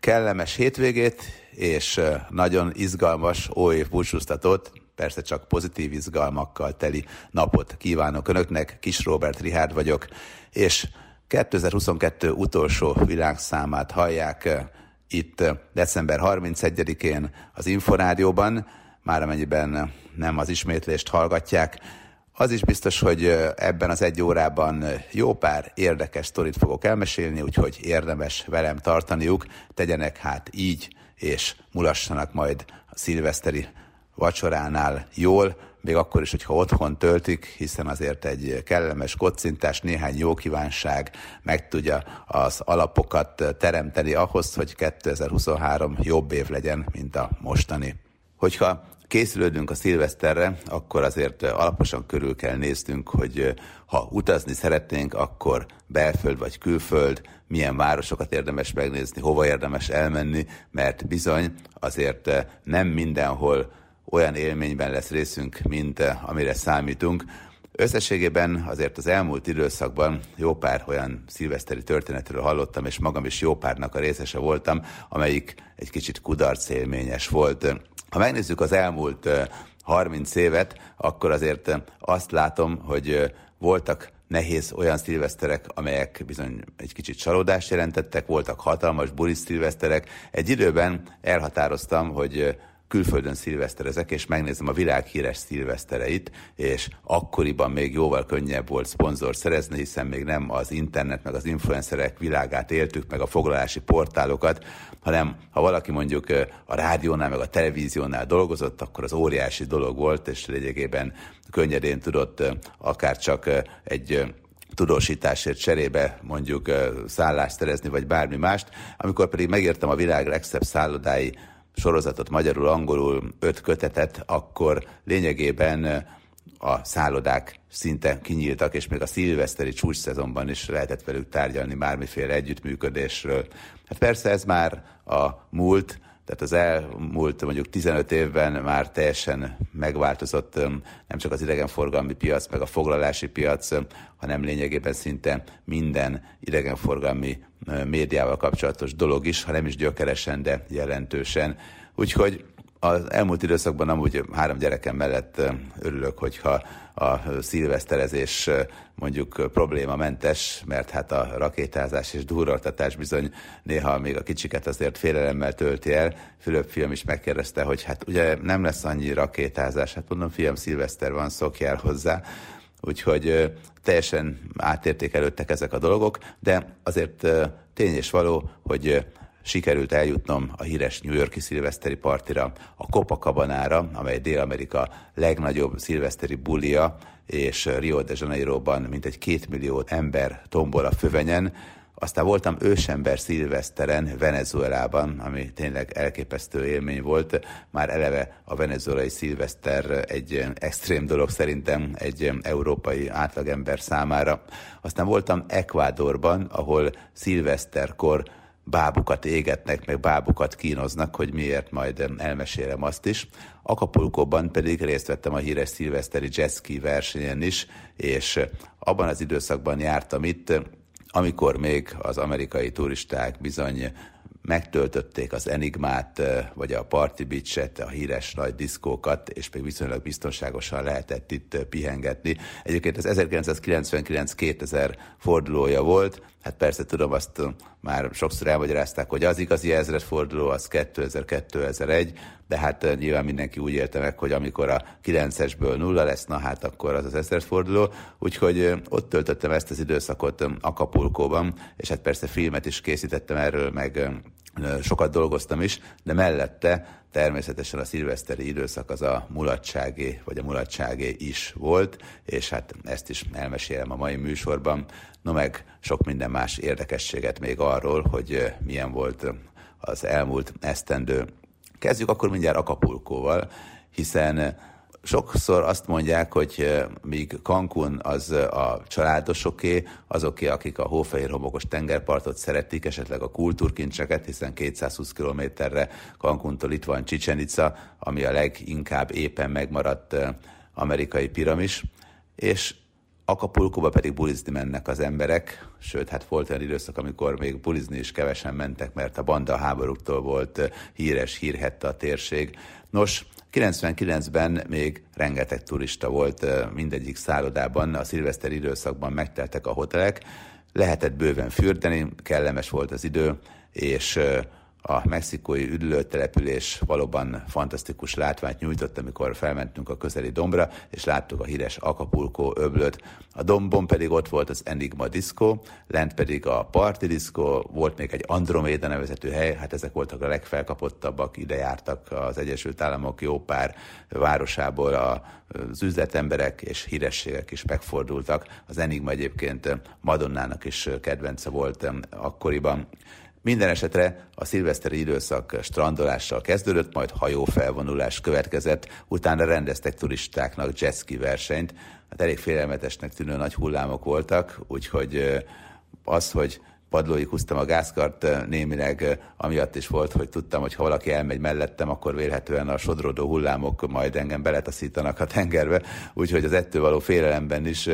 kellemes hétvégét, és nagyon izgalmas óév búcsúztatót, persze csak pozitív izgalmakkal teli napot kívánok Önöknek. Kis Robert Rihárd vagyok, és 2022 utolsó világszámát hallják itt december 31-én az Inforádióban, már amennyiben nem az ismétlést hallgatják. Az is biztos, hogy ebben az egy órában jó pár érdekes sztorit fogok elmesélni, úgyhogy érdemes velem tartaniuk, tegyenek hát így, és mulassanak majd a szilveszteri vacsoránál jól, még akkor is, hogyha otthon töltik, hiszen azért egy kellemes kocintás, néhány jó kívánság meg tudja az alapokat teremteni ahhoz, hogy 2023 jobb év legyen, mint a mostani. Hogyha készülődünk a szilveszterre, akkor azért alaposan körül kell néznünk, hogy ha utazni szeretnénk, akkor belföld vagy külföld, milyen városokat érdemes megnézni, hova érdemes elmenni, mert bizony azért nem mindenhol olyan élményben lesz részünk, mint amire számítunk. Összességében azért az elmúlt időszakban jó pár olyan szilveszteri történetről hallottam, és magam is jó párnak a részese voltam, amelyik egy kicsit kudarc élményes volt. Ha megnézzük az elmúlt 30 évet, akkor azért azt látom, hogy voltak nehéz olyan szilveszterek, amelyek bizony egy kicsit csalódást jelentettek, voltak hatalmas bulis szilveszterek. Egy időben elhatároztam, hogy külföldön szilveszterezek, és megnézem a világ híres szilvesztereit, és akkoriban még jóval könnyebb volt szponzor szerezni, hiszen még nem az internet, meg az influencerek világát éltük, meg a foglalási portálokat, hanem ha valaki mondjuk a rádiónál, meg a televíziónál dolgozott, akkor az óriási dolog volt, és lényegében könnyedén tudott akár csak egy tudósításért cserébe mondjuk szállást szerezni, vagy bármi mást. Amikor pedig megértem a világ legszebb szállodái sorozatot magyarul, angolul, öt kötetet, akkor lényegében a szállodák szinte kinyíltak, és még a szilveszteri csúcs szezonban is lehetett velük tárgyalni bármiféle együttműködésről. Hát persze ez már a múlt, tehát az elmúlt mondjuk 15 évben már teljesen megváltozott nem csak az idegenforgalmi piac, meg a foglalási piac, hanem lényegében szinte minden idegenforgalmi médiával kapcsolatos dolog is, ha nem is gyökeresen, de jelentősen. Úgyhogy az elmúlt időszakban amúgy három gyerekem mellett örülök, hogyha a szilveszterezés mondjuk problémamentes, mert hát a rakétázás és durraltatás bizony néha még a kicsiket azért félelemmel tölti el. Fülöp film is megkérdezte, hogy hát ugye nem lesz annyi rakétázás, hát mondom, fiam, szilveszter van, szokjál hozzá. Úgyhogy teljesen átértékelődtek ezek a dolgok, de azért tény és való, hogy sikerült eljutnom a híres New Yorki szilveszteri partira, a Copacabana-ra, amely Dél-Amerika legnagyobb szilveszteri bulia, és Rio de Janeiroban mintegy két millió ember tombol a fövenyen, aztán voltam ősember szilveszteren Venezuelában, ami tényleg elképesztő élmény volt. Már eleve a venezuelai szilveszter egy extrém dolog szerintem egy európai átlagember számára. Aztán voltam Ekvádorban, ahol szilveszterkor bábukat égetnek, meg bábukat kínoznak, hogy miért majd elmesélem azt is. Akapulkóban pedig részt vettem a híres szilveszteri jazzki versenyen is, és abban az időszakban jártam itt, amikor még az amerikai turisták bizony megtöltötték az Enigmát, vagy a Party Beach-et, a híres nagy diszkókat, és még viszonylag biztonságosan lehetett itt pihengetni. Egyébként az 1999-2000 fordulója volt, hát persze tudom, azt már sokszor elmagyarázták, hogy az igazi ezredforduló az 2000-2001, de hát nyilván mindenki úgy élte meg, hogy amikor a 9-esből nulla lesz, na hát akkor az az ezredforduló, úgyhogy ott töltöttem ezt az időszakot Akapulkóban, és hát persze filmet is készítettem erről, meg sokat dolgoztam is, de mellette természetesen a szilveszteri időszak az a mulatságé, vagy a mulatságé is volt, és hát ezt is elmesélem a mai műsorban. No meg sok minden más érdekességet még arról, hogy milyen volt az elmúlt esztendő. Kezdjük akkor mindjárt Akapulkóval, hiszen sokszor azt mondják, hogy míg Cancún az a családosoké, azoké, akik a hófehér homokos tengerpartot szeretik, esetleg a kultúrkincseket, hiszen 220 kilométerre Cancúntól itt van Csicsenica, ami a leginkább éppen megmaradt amerikai piramis, és Acapulcóba pedig bulizni mennek az emberek, sőt, hát volt olyan időszak, amikor még bulizni is kevesen mentek, mert a banda háborúktól volt híres, hírhette a térség. Nos, 99-ben még rengeteg turista volt mindegyik szállodában, a szilveszter időszakban megteltek a hotelek, lehetett bőven fürdeni, kellemes volt az idő, és a mexikói üdülőtelepülés valóban fantasztikus látványt nyújtott, amikor felmentünk a közeli dombra, és láttuk a híres Acapulco öblöt. A dombon pedig ott volt az Enigma Disco, lent pedig a Party Disco, volt még egy Andromeda nevezetű hely, hát ezek voltak a legfelkapottabbak, ide jártak az Egyesült Államok jó pár városából az üzletemberek és hírességek is megfordultak. Az Enigma egyébként Madonnának is kedvence volt akkoriban. Minden esetre a szilveszteri időszak strandolással kezdődött, majd hajófelvonulás következett, utána rendeztek turistáknak jetski versenyt. Hát elég félelmetesnek tűnő nagy hullámok voltak, úgyhogy az, hogy padlóig húztam a gázkart, némileg amiatt is volt, hogy tudtam, hogy ha valaki elmegy mellettem, akkor vélhetően a sodródó hullámok majd engem beletaszítanak a tengerbe, úgyhogy az ettől való félelemben is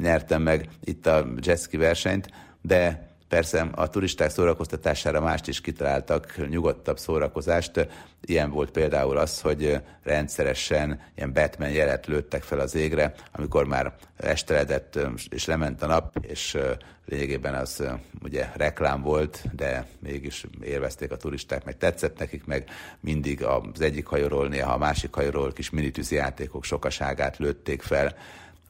nyertem meg itt a jetski versenyt, de Persze a turisták szórakoztatására mást is kitaláltak, nyugodtabb szórakozást. Ilyen volt például az, hogy rendszeresen ilyen Batman jelet lőttek fel az égre, amikor már esteledett és lement a nap, és lényegében az ugye reklám volt, de mégis élvezték a turisták, meg tetszett nekik, meg mindig az egyik hajóról, néha a másik hajóról kis minitűzi játékok sokaságát lőtték fel.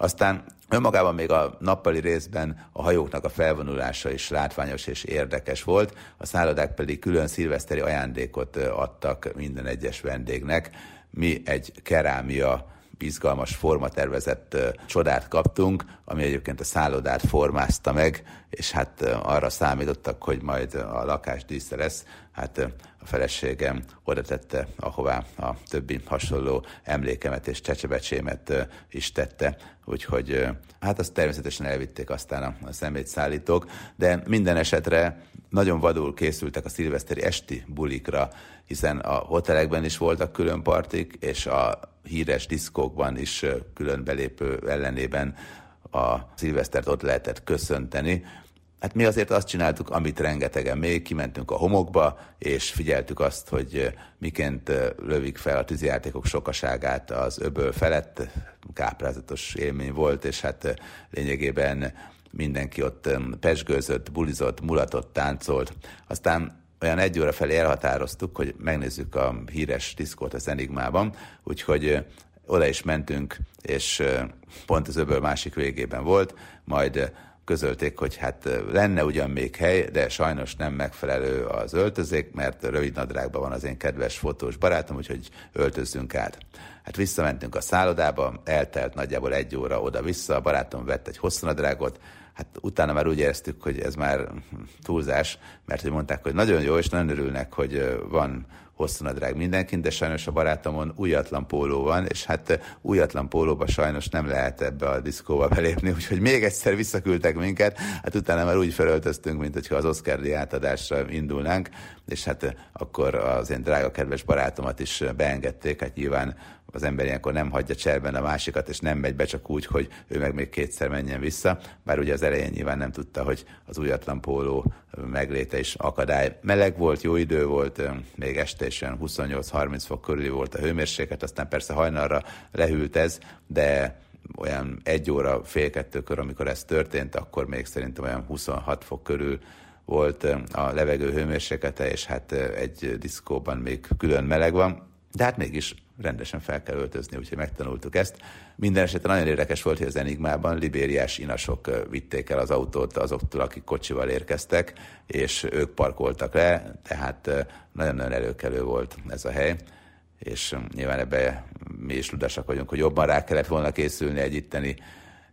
Aztán Önmagában még a nappali részben a hajóknak a felvonulása is látványos és érdekes volt, a szállodák pedig külön szilveszteri ajándékot adtak minden egyes vendégnek. Mi egy kerámia izgalmas formatervezett csodát kaptunk, ami egyébként a szállodát formázta meg, és hát arra számítottak, hogy majd a lakás dísze lesz. Hát a feleségem oda tette, ahová a többi hasonló emlékemet és csecsebecsémet is tette, úgyhogy hát azt természetesen elvitték aztán a szemétszállítók, de minden esetre nagyon vadul készültek a szilveszteri esti bulikra, hiszen a hotelekben is voltak külön partik, és a híres diszkókban is külön belépő ellenében a szilvesztert ott lehetett köszönteni. Hát mi azért azt csináltuk, amit rengetegen még, kimentünk a homokba, és figyeltük azt, hogy miként lövik fel a tűzijátékok sokaságát az öböl felett. Káprázatos élmény volt, és hát lényegében mindenki ott pesgőzött, bulizott, mulatott, táncolt. Aztán olyan egy óra felé elhatároztuk, hogy megnézzük a híres diszkót az Enigmában, úgyhogy oda is mentünk, és pont az öböl másik végében volt, majd közölték, hogy hát lenne ugyan még hely, de sajnos nem megfelelő az öltözék, mert rövid nadrágban van az én kedves fotós barátom, úgyhogy öltözzünk át. Hát visszamentünk a szállodába, eltelt nagyjából egy óra oda-vissza, a barátom vett egy hosszú nadrágot, hát utána már úgy éreztük, hogy ez már túlzás, mert hogy mondták, hogy nagyon jó, és nagyon örülnek, hogy van hosszú nadrág mindenkin, de sajnos a barátomon újatlan póló van, és hát újatlan pólóba sajnos nem lehet ebbe a diszkóba belépni, úgyhogy még egyszer visszaküldtek minket, hát utána már úgy felöltöztünk, mint hogyha az Oscar átadásra indulnánk, és hát akkor az én drága kedves barátomat is beengedték, hát nyilván az ember ilyenkor nem hagyja cserben a másikat, és nem megy be csak úgy, hogy ő meg még kétszer menjen vissza, bár ugye az elején nyilván nem tudta, hogy az újatlan póló megléte is akadály. Meleg volt, jó idő volt, még este is 28-30 fok körüli volt a hőmérséklet, aztán persze hajnalra lehűlt ez, de olyan egy óra, fél kettőkor, amikor ez történt, akkor még szerintem olyan 26 fok körül volt a levegő hőmérséklete, és hát egy diszkóban még külön meleg van, de hát mégis rendesen fel kell öltözni, úgyhogy megtanultuk ezt. Minden esetre nagyon érdekes volt, hogy az Enigmában libériás inasok vitték el az autót azoktól, akik kocsival érkeztek, és ők parkoltak le, tehát nagyon-nagyon előkelő volt ez a hely és nyilván ebbe mi is ludasak vagyunk, hogy jobban rá kellett volna készülni egy itteni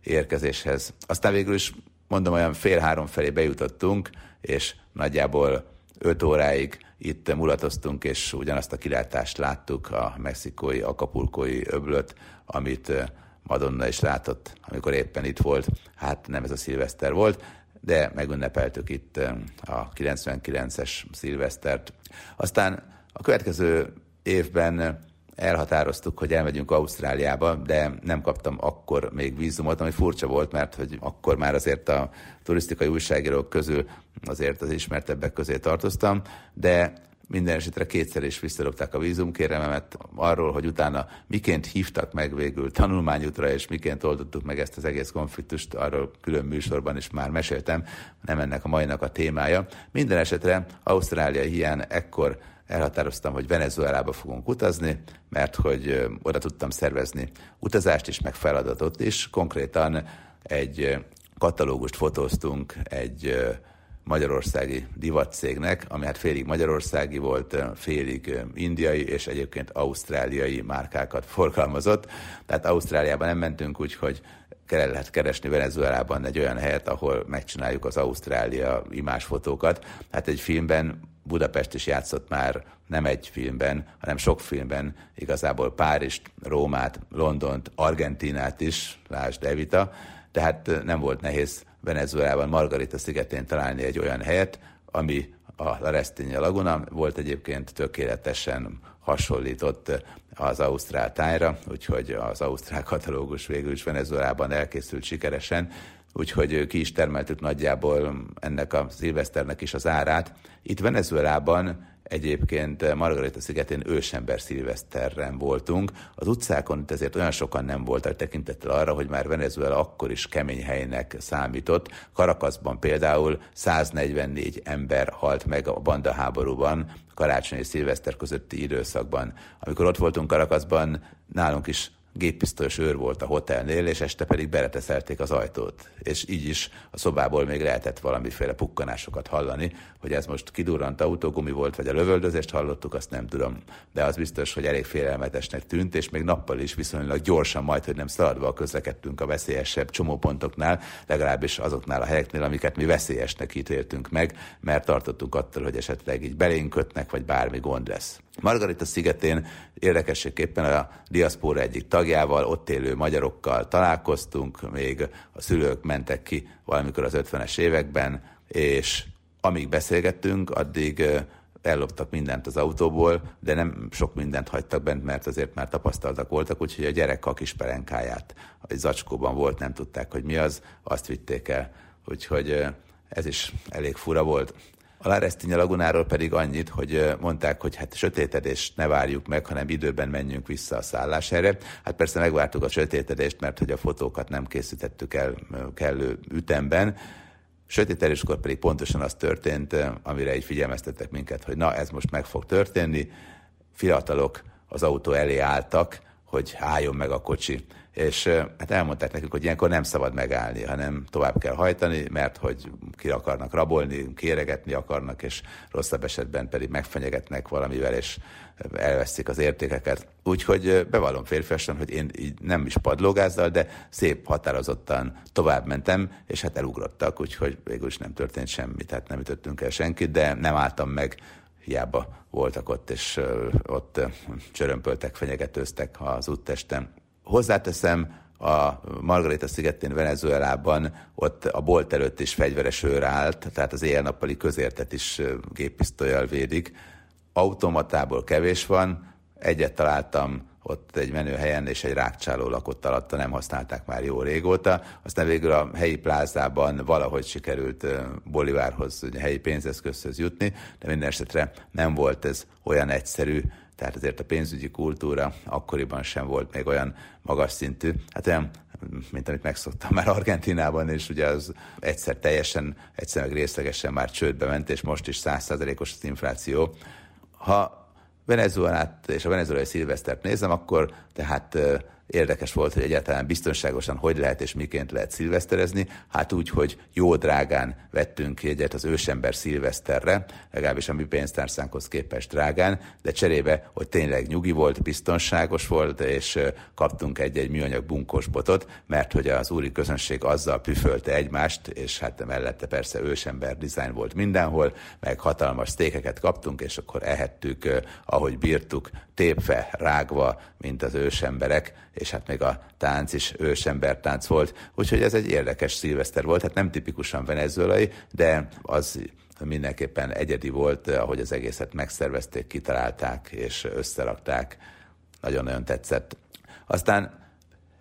érkezéshez. Aztán végül is, mondom, olyan fél három felé bejutottunk, és nagyjából öt óráig itt mulatoztunk, és ugyanazt a kilátást láttuk, a mexikói, akapulkói öblöt, amit Madonna is látott, amikor éppen itt volt. Hát nem ez a szilveszter volt, de megünnepeltük itt a 99-es szilvesztert. Aztán a következő évben elhatároztuk, hogy elmegyünk Ausztráliába, de nem kaptam akkor még vízumot, ami furcsa volt, mert hogy akkor már azért a turisztikai újságírók közül azért az ismertebbek közé tartoztam, de minden esetre kétszer is visszadobták a vízumkérememet arról, hogy utána miként hívtak meg végül tanulmányútra, és miként oldottuk meg ezt az egész konfliktust, arról külön műsorban is már meséltem, nem ennek a mainak a témája. Minden esetre Ausztrália hiány ekkor elhatároztam, hogy Venezuelába fogunk utazni, mert hogy oda tudtam szervezni utazást is, meg feladatot is. Konkrétan egy katalógust fotóztunk egy magyarországi divatcégnek, ami hát félig magyarországi volt, félig indiai, és egyébként ausztráliai márkákat forgalmazott. Tehát Ausztráliában nem mentünk úgy, hogy kell lehet keresni Venezuelában egy olyan helyet, ahol megcsináljuk az Ausztrália imásfotókat. Hát egy filmben Budapest is játszott már nem egy filmben, hanem sok filmben, igazából Párizst, Rómát, Londont, Argentinát is, lásd Evita, tehát nem volt nehéz Venezuelában, Margarita szigetén találni egy olyan helyet, ami a Restinja Laguna. Volt egyébként tökéletesen hasonlított az Ausztrál tájra, úgyhogy az Ausztrál katalógus végül is Venezuelában elkészült sikeresen, úgyhogy ki is termeltük nagyjából ennek a szilveszternek is az árát. Itt Venezuelában Egyébként Margarita szigetén ősember szilveszterren voltunk. Az utcákon itt ezért olyan sokan nem voltak tekintettel arra, hogy már Venezuela akkor is kemény helynek számított. Karakaszban például 144 ember halt meg a banda háborúban, karácsony és szilveszter közötti időszakban. Amikor ott voltunk Karakaszban, nálunk is géppisztolyos őr volt a hotelnél, és este pedig bereteszelték az ajtót. És így is a szobából még lehetett valamiféle pukkanásokat hallani, hogy ez most kidurrant autógumi volt, vagy a lövöldözést hallottuk, azt nem tudom. De az biztos, hogy elég félelmetesnek tűnt, és még nappal is viszonylag gyorsan, majd, hogy nem szaladva közlekedtünk a veszélyesebb csomópontoknál, legalábbis azoknál a helyeknél, amiket mi veszélyesnek ítéltünk meg, mert tartottunk attól, hogy esetleg így belénk kötnek, vagy bármi gond lesz. Margarita szigetén érdekességképpen a diaszpóra egyik tagjával, ott élő magyarokkal találkoztunk, még a szülők mentek ki valamikor az 50-es években, és amíg beszélgettünk, addig elloptak mindent az autóból, de nem sok mindent hagytak bent, mert azért már tapasztaltak voltak, úgyhogy a gyerek a kis perenkáját, egy zacskóban volt, nem tudták, hogy mi az, azt vitték el. Úgyhogy ez is elég fura volt. A Larestinya lagunáról pedig annyit, hogy mondták, hogy hát sötétedést ne várjuk meg, hanem időben menjünk vissza a szálláshelyre. Hát persze megvártuk a sötétedést, mert hogy a fotókat nem készítettük el kellő ütemben. Sötétedéskor pedig pontosan az történt, amire így figyelmeztettek minket, hogy na ez most meg fog történni. Fiatalok az autó elé álltak, hogy álljon meg a kocsi és hát elmondták nekünk, hogy ilyenkor nem szabad megállni, hanem tovább kell hajtani, mert hogy ki akarnak rabolni, kéregetni akarnak, és rosszabb esetben pedig megfenyegetnek valamivel, és elveszik az értékeket. Úgyhogy bevallom férfiasan, hogy én így nem is padlógázzal, de szép határozottan tovább mentem, és hát elugrottak, úgyhogy végül is nem történt semmi, tehát nem ütöttünk el senkit, de nem álltam meg, hiába voltak ott, és ott csörömpöltek, fenyegetőztek az úttesten. Hozzáteszem, a Margarita szigetén Venezuelában ott a bolt előtt is fegyveres őr állt, tehát az éjjel-nappali közértet is géppisztolyjal védik. Automatából kevés van, egyet találtam ott egy menő helyen, és egy rákcsáló lakott alatta, nem használták már jó régóta. Aztán végül a helyi plázában valahogy sikerült Bolivárhoz, a helyi pénzeszközhöz jutni, de minden esetre nem volt ez olyan egyszerű, tehát azért a pénzügyi kultúra akkoriban sem volt még olyan magas szintű, hát olyan, mint amit megszoktam már Argentinában, és ugye az egyszer teljesen, egyszer meg részlegesen már csődbe ment, és most is százszázalékos az infláció. Ha Venezuelát és a venezuelai szilvesztert nézem, akkor tehát érdekes volt, hogy egyáltalán biztonságosan hogy lehet és miként lehet szilveszterezni. Hát úgy, hogy jó drágán vettünk egyet az ősember szilveszterre, legalábbis a mi pénztárszánkhoz képest drágán, de cserébe, hogy tényleg nyugi volt, biztonságos volt, és kaptunk egy-egy műanyag bunkos botot, mert hogy az úri közönség azzal püfölte egymást, és hát mellette persze ősember dizájn volt mindenhol, meg hatalmas sztékeket kaptunk, és akkor ehettük, ahogy bírtuk, tépve, rágva, mint az ősemberek, és hát még a tánc is ősembertánc volt, úgyhogy ez egy érdekes szilveszter volt, hát nem tipikusan venezuelai, de az mindenképpen egyedi volt, ahogy az egészet megszervezték, kitalálták és összerakták. nagyon-nagyon tetszett. Aztán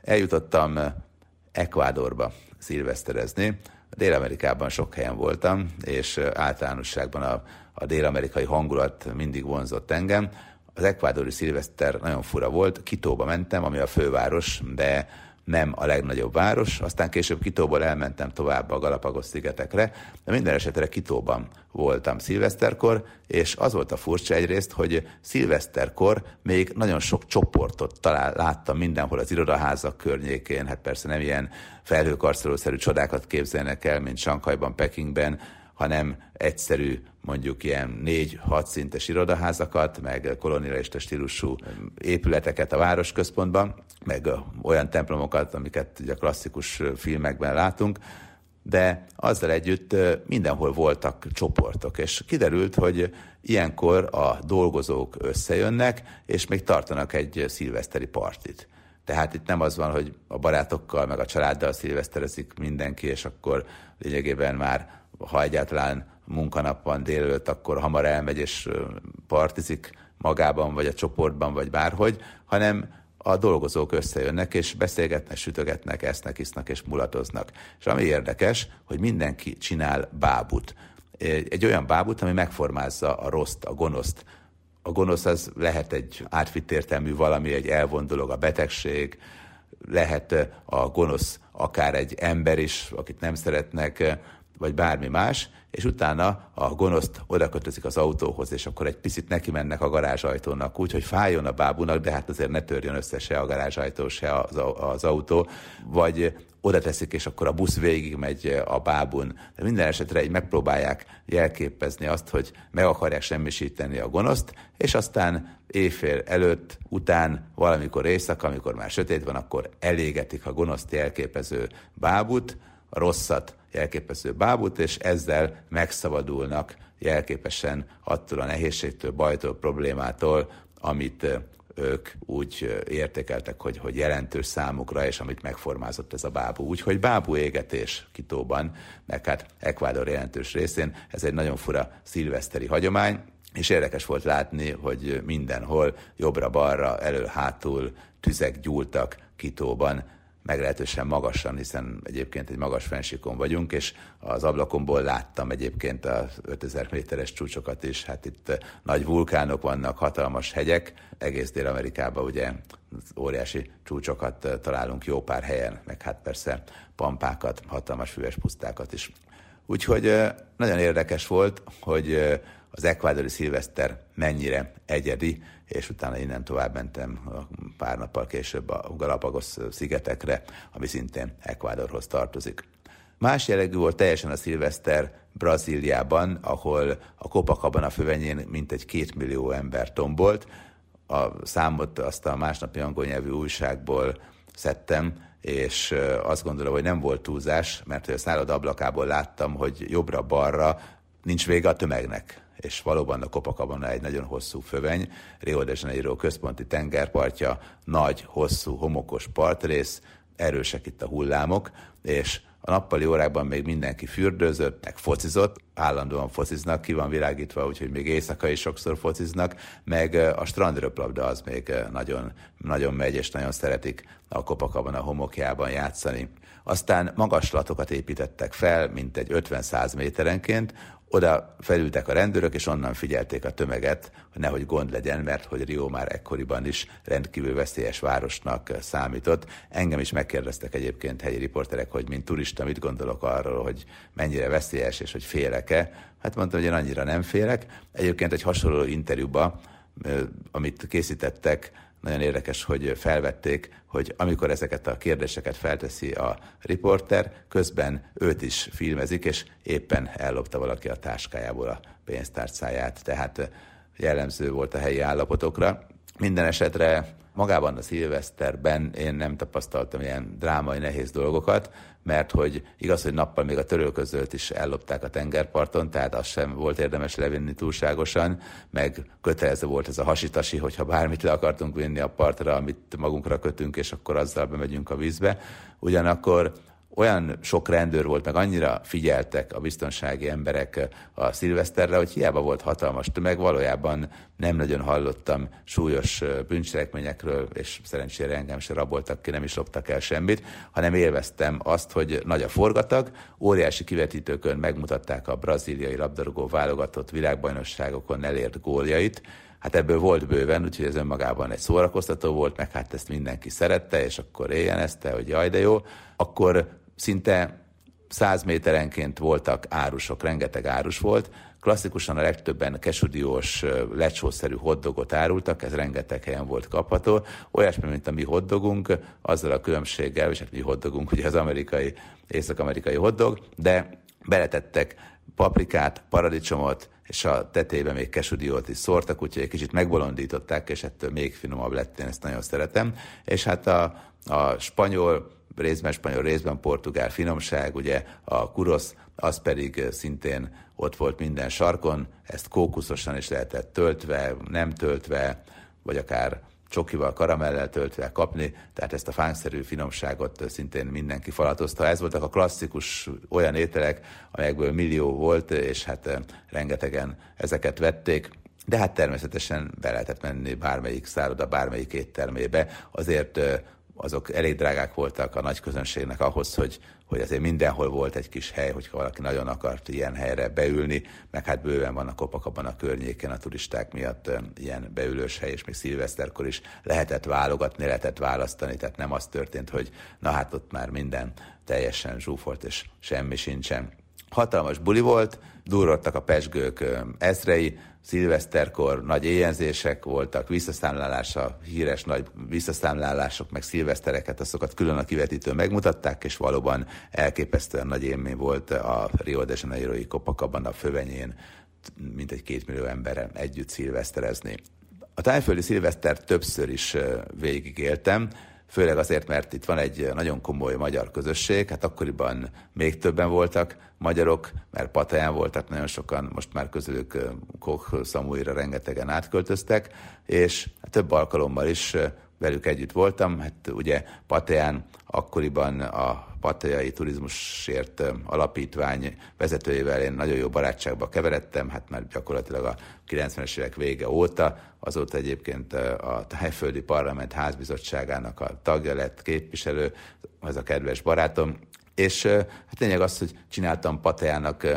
eljutottam Ekvádorba szilveszterezni. Dél-Amerikában sok helyen voltam, és általánosságban a, a dél-amerikai hangulat mindig vonzott engem. Az ekvádori szilveszter nagyon fura volt, Kitóba mentem, ami a főváros, de nem a legnagyobb város, aztán később Kitóból elmentem tovább a Galapagos szigetekre, de minden esetre Kitóban voltam szilveszterkor, és az volt a furcsa egyrészt, hogy szilveszterkor még nagyon sok csoportot talál, láttam mindenhol az irodaházak környékén, hát persze nem ilyen felhőkarcolószerű csodákat képzelnek el, mint Sankajban, Pekingben, hanem egyszerű, mondjuk ilyen négy-hat szintes irodaházakat, meg kolonialista stílusú épületeket a városközpontban, meg olyan templomokat, amiket ugye a klasszikus filmekben látunk, de azzal együtt mindenhol voltak csoportok, és kiderült, hogy ilyenkor a dolgozók összejönnek, és még tartanak egy szilveszteri partit. Tehát itt nem az van, hogy a barátokkal, meg a családdal szilveszterezik mindenki, és akkor lényegében már ha egyáltalán munkanap van délelőtt, akkor hamar elmegy és partizik magában, vagy a csoportban, vagy bárhogy, hanem a dolgozók összejönnek, és beszélgetnek, sütögetnek, esznek, isznak és mulatoznak. És ami érdekes, hogy mindenki csinál bábut. Egy olyan bábut, ami megformázza a rossz, a gonoszt. A gonosz az lehet egy átvitt értelmű valami, egy elvon a betegség, lehet a gonosz akár egy ember is, akit nem szeretnek, vagy bármi más, és utána a gonoszt oda kötözik az autóhoz, és akkor egy picit neki mennek a garázsajtónak, úgy, hogy fájjon a bábunak, de hát azért ne törjön össze se a garázsajtó, se az, az autó, vagy oda teszik, és akkor a busz végig megy a bábun. De minden esetre így megpróbálják jelképezni azt, hogy meg akarják semmisíteni a gonoszt, és aztán éjfél előtt, után, valamikor éjszaka, amikor már sötét van, akkor elégetik a gonoszt jelképező bábut, a rosszat jelképező bábút, és ezzel megszabadulnak jelképesen attól a nehézségtől, bajtól, problémától, amit ők úgy értékeltek, hogy, hogy jelentős számukra, és amit megformázott ez a bábú. Úgyhogy bábú égetés Kitóban, meg hát Ekvádor jelentős részén, ez egy nagyon fura szilveszteri hagyomány, és érdekes volt látni, hogy mindenhol jobbra-balra, elő-hátul tüzek gyúltak Kitóban, meglehetősen magasan, hiszen egyébként egy magas fensikon vagyunk, és az ablakomból láttam egyébként a 5000 méteres csúcsokat is. Hát itt nagy vulkánok vannak, hatalmas hegyek, egész Dél-Amerikában ugye óriási csúcsokat találunk jó pár helyen, meg hát persze pampákat, hatalmas füves pusztákat is. Úgyhogy nagyon érdekes volt, hogy az ekvádori szilveszter mennyire egyedi, és utána innen tovább mentem pár nappal később a Galapagos szigetekre, ami szintén Ekvádorhoz tartozik. Más jellegű volt teljesen a szilveszter Brazíliában, ahol a Copacabana fővenyén mintegy két millió ember tombolt. A számot azt a másnapi angol nyelvű újságból szedtem, és azt gondolom, hogy nem volt túlzás, mert a szállod ablakából láttam, hogy jobbra-balra nincs vége a tömegnek és valóban a Copacabana egy nagyon hosszú föveny, Rio de Janeiro központi tengerpartja, nagy, hosszú, homokos partrész, erősek itt a hullámok, és a nappali órákban még mindenki fürdőzött, meg focizott, állandóan fociznak, ki van világítva, úgyhogy még éjszaka is sokszor fociznak, meg a strandröplabda az még nagyon, nagyon megy, és nagyon szeretik a kopakban a homokjában játszani. Aztán magaslatokat építettek fel, mint egy 50-100 méterenként, oda felültek a rendőrök, és onnan figyelték a tömeget, hogy nehogy gond legyen, mert hogy Rio már ekkoriban is rendkívül veszélyes városnak számított. Engem is megkérdeztek egyébként helyi riporterek, hogy mint turista mit gondolok arról, hogy mennyire veszélyes, és hogy félek-e. Hát mondtam, hogy én annyira nem félek. Egyébként egy hasonló interjúba, amit készítettek, nagyon érdekes, hogy felvették, hogy amikor ezeket a kérdéseket felteszi a riporter, közben őt is filmezik, és éppen ellopta valaki a táskájából a pénztárcáját. Tehát jellemző volt a helyi állapotokra. Minden esetre magában a szilveszterben én nem tapasztaltam ilyen drámai nehéz dolgokat, mert hogy igaz, hogy nappal még a törölközölt is ellopták a tengerparton, tehát az sem volt érdemes levinni túlságosan, meg kötelező volt ez a hasitasi, hogyha bármit le akartunk vinni a partra, amit magunkra kötünk, és akkor azzal bemegyünk a vízbe. Ugyanakkor olyan sok rendőr volt, meg annyira figyeltek a biztonsági emberek a szilveszterre, hogy hiába volt hatalmas tömeg, valójában nem nagyon hallottam súlyos bűncselekményekről, és szerencsére engem se raboltak ki, nem is loptak el semmit, hanem élveztem azt, hogy nagy a forgatag, óriási kivetítőkön megmutatták a braziliai labdarúgó válogatott világbajnokságokon elért góljait, Hát ebből volt bőven, úgyhogy ez önmagában egy szórakoztató volt, meg hát ezt mindenki szerette, és akkor éjjenezte, hogy jaj, de jó. Akkor szinte száz méterenként voltak árusok, rengeteg árus volt, klasszikusan a legtöbben kesudiós, lecsószerű hoddogot árultak, ez rengeteg helyen volt kapható, olyasmi, mint a mi hoddogunk, azzal a különbséggel, és hát mi hoddogunk, ugye az amerikai, észak-amerikai hoddog, de beletettek paprikát, paradicsomot, és a tetejében még kesudiót is szórtak, úgyhogy egy kicsit megbolondították, és ettől még finomabb lett, én ezt nagyon szeretem. És hát a, a spanyol, részben spanyol, részben portugál finomság, ugye a kurosz, az pedig szintén ott volt minden sarkon, ezt kókuszosan is lehetett töltve, nem töltve, vagy akár csokival, karamellel töltve kapni, tehát ezt a fánkszerű finomságot szintén mindenki falatozta. Ez voltak a klasszikus olyan ételek, amelyekből millió volt, és hát rengetegen ezeket vették. De hát természetesen be lehetett menni bármelyik szálloda, bármelyik éttermébe. Azért azok elég drágák voltak a nagy közönségnek ahhoz, hogy, hogy azért mindenhol volt egy kis hely, hogy valaki nagyon akart ilyen helyre beülni, meg hát bőven a Kopakabban a környéken a turisták miatt ilyen beülős hely, és még szilveszterkor is lehetett válogatni, lehetett választani, tehát nem az történt, hogy na hát ott már minden teljesen zsúfolt, és semmi sincsen. Hatalmas buli volt, durrottak a pesgők ezrei, szilveszterkor nagy éjjelzések voltak, visszaszámlálása, híres nagy visszaszámlálások, meg szilvesztereket, azokat külön a kivetítő megmutatták, és valóban elképesztően nagy élmény volt a Rio de Janeiro-i Copacabana fövenyén, mint egy két millió emberrel együtt szilveszterezni. A tájföldi szilvesztert többször is végigéltem, főleg azért, mert itt van egy nagyon komoly magyar közösség, hát akkoriban még többen voltak magyarok, mert Pataján voltak nagyon sokan, most már közülük Koch Samuira rengetegen átköltöztek, és több alkalommal is velük együtt voltam. Hát ugye Pataján akkoriban a Patajai Turizmusért Alapítvány vezetőjével én nagyon jó barátságba keveredtem, hát már gyakorlatilag a 90-es évek vége óta, azóta egyébként a Tájföldi Parlament házbizottságának a tagja lett, képviselő, ez a kedves barátom, és hát lényeg az, hogy csináltam Pateának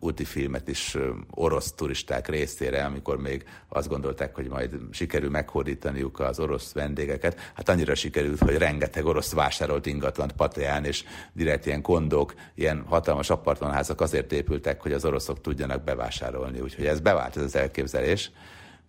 úti filmet is orosz turisták részére, amikor még azt gondolták, hogy majd sikerül meghódítaniuk az orosz vendégeket. Hát annyira sikerült, hogy rengeteg orosz vásárolt ingatlant Pateán, és direkt ilyen kondók, ilyen hatalmas apartmanházak azért épültek, hogy az oroszok tudjanak bevásárolni. Úgyhogy ez bevált ez az elképzelés.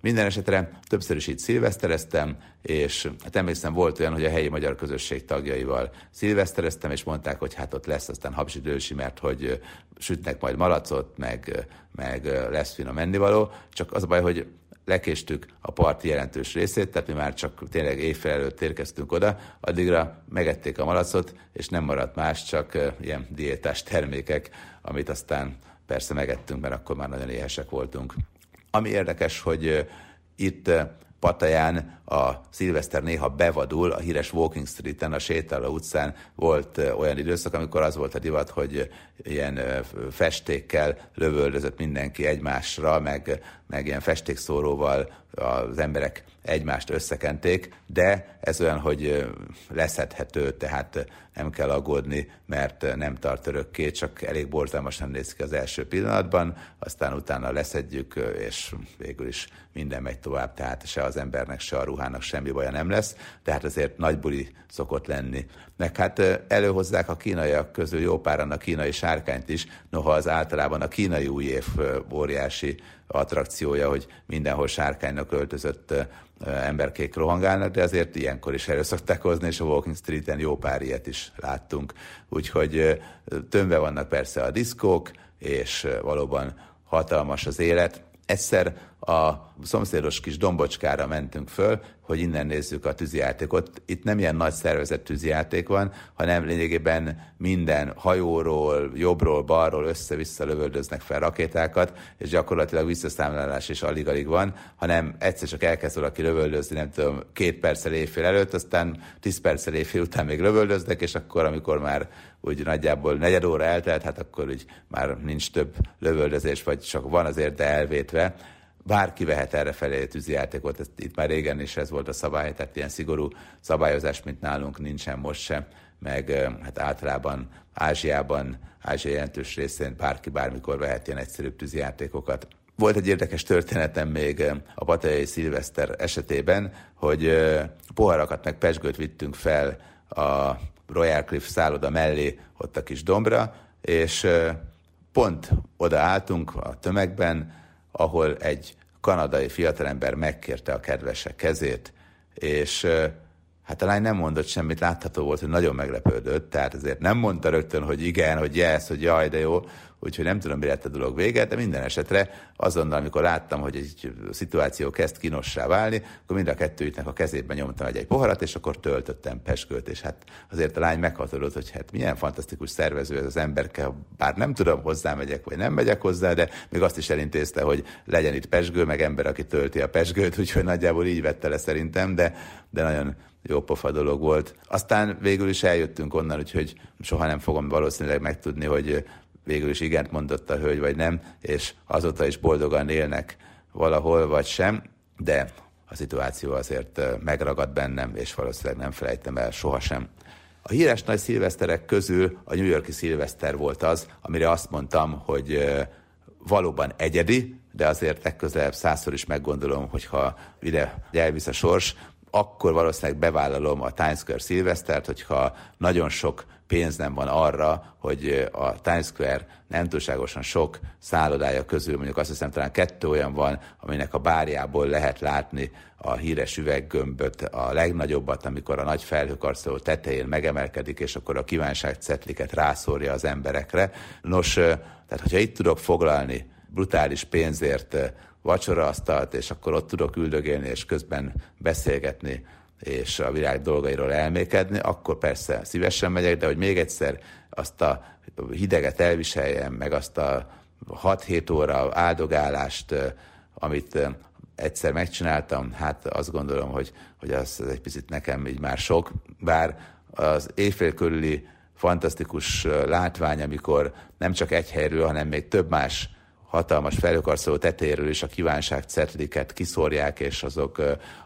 Minden esetre többször is itt szilvesztereztem, és hát emlékszem volt olyan, hogy a helyi magyar közösség tagjaival szilvesztereztem, és mondták, hogy hát ott lesz aztán habzsidősi, mert hogy sütnek majd malacot, meg, meg lesz finom ennivaló, csak az a baj, hogy lekéstük a parti jelentős részét, tehát mi már csak tényleg évfél előtt érkeztünk oda, addigra megették a malacot, és nem maradt más, csak ilyen diétás termékek, amit aztán persze megettünk, mert akkor már nagyon éhesek voltunk. Ami érdekes, hogy itt Pataján a szilveszter néha bevadul, a híres Walking Street-en, a sétáló utcán volt olyan időszak, amikor az volt a divat, hogy ilyen festékkel lövöldözött mindenki egymásra, meg, meg ilyen festékszóróval az emberek egymást összekenték, de ez olyan, hogy leszedhető, tehát nem kell aggódni, mert nem tart örökké, csak elég borzalmasan néz ki az első pillanatban, aztán utána leszedjük, és végül is minden megy tovább, tehát se az embernek, se a ruhának semmi baja nem lesz, tehát azért nagy buli szokott lenni. Meg hát előhozzák a kínaiak közül jó páran a kínai sárkányt is, noha az általában a kínai új év óriási attrakciója, hogy mindenhol sárkánynak öltözött emberkék rohangálnak, de azért ilyenkor is elő szokták hozni, és a Walking Street-en jó pár ilyet is láttunk. Úgyhogy tömve vannak persze a diszkók, és valóban hatalmas az élet. Egyszer a szomszédos kis dombocskára mentünk föl, hogy innen nézzük a tűzijátékot. Itt nem ilyen nagy szervezett tűzijáték van, hanem lényegében minden hajóról, jobbról, balról össze-vissza lövöldöznek fel rakétákat, és gyakorlatilag visszaszámlálás is alig-alig van, hanem egyszer csak elkezd valaki lövöldözni, nem tudom, két perccel éjfél előtt, aztán tíz perccel éjfél után még lövöldöznek, és akkor, amikor már úgy nagyjából negyed óra eltelt, hát akkor úgy már nincs több lövöldözés, vagy csak van azért, de elvétve bárki vehet erre felé tűzijátékot, ez, itt már régen is ez volt a szabály, tehát ilyen szigorú szabályozás, mint nálunk nincsen most sem, meg hát általában Ázsiában, Ázsia jelentős részén bárki bármikor vehet ilyen egyszerűbb tűzijátékokat. Volt egy érdekes történetem még a Patajai Szilveszter esetében, hogy poharakat meg pesgőt vittünk fel a Royal Cliff szálloda mellé, ott a kis dombra, és pont oda álltunk a tömegben, ahol egy kanadai fiatalember megkérte a kedvesek kezét, és hát a lány nem mondott semmit, látható volt, hogy nagyon meglepődött, tehát azért nem mondta rögtön, hogy igen, hogy yes, hogy jaj, de jó, úgyhogy nem tudom, mi lett a dolog vége, de minden esetre azonnal, amikor láttam, hogy egy szituáció kezd kínossá válni, akkor mind a kettőjüknek a kezében nyomtam egy, egy poharat, és akkor töltöttem peskölt, és hát azért a lány meghatodott, hogy hát milyen fantasztikus szervező ez az emberke, bár nem tudom, hozzá megyek, vagy nem megyek hozzá, de még azt is elintézte, hogy legyen itt pesgő, meg ember, aki tölti a pesgőt, úgyhogy nagyjából így vette le szerintem, de, de nagyon jó pofa dolog volt. Aztán végül is eljöttünk onnan, úgyhogy soha nem fogom valószínűleg megtudni, hogy végül is igent mondott a hölgy, vagy nem, és azóta is boldogan élnek valahol, vagy sem, de a szituáció azért megragad bennem, és valószínűleg nem felejtem el sohasem. A híres nagy szilveszterek közül a New Yorki szilveszter volt az, amire azt mondtam, hogy valóban egyedi, de azért legközelebb százszor is meggondolom, hogyha ide elvisz a sors, akkor valószínűleg bevállalom a Times Square szilvesztert, hogyha nagyon sok pénz nem van arra, hogy a Times Square nem túlságosan sok szállodája közül, mondjuk azt hiszem talán kettő olyan van, aminek a bárjából lehet látni a híres üveggömböt, a legnagyobbat, amikor a nagy felhőkarcoló tetején megemelkedik, és akkor a kívánságcetliket rászórja az emberekre. Nos, tehát hogyha itt tudok foglalni brutális pénzért vacsoraasztalt, és akkor ott tudok üldögélni, és közben beszélgetni és a világ dolgairól elmékedni, akkor persze szívesen megyek, de hogy még egyszer azt a hideget elviseljem, meg azt a 6-7 óra áldogálást, amit egyszer megcsináltam, hát azt gondolom, hogy, hogy az, egy picit nekem így már sok, bár az éjfél körüli fantasztikus látvány, amikor nem csak egy helyről, hanem még több más hatalmas felhőkarcoló tetejéről is a kívánság cetliket kiszórják, és azok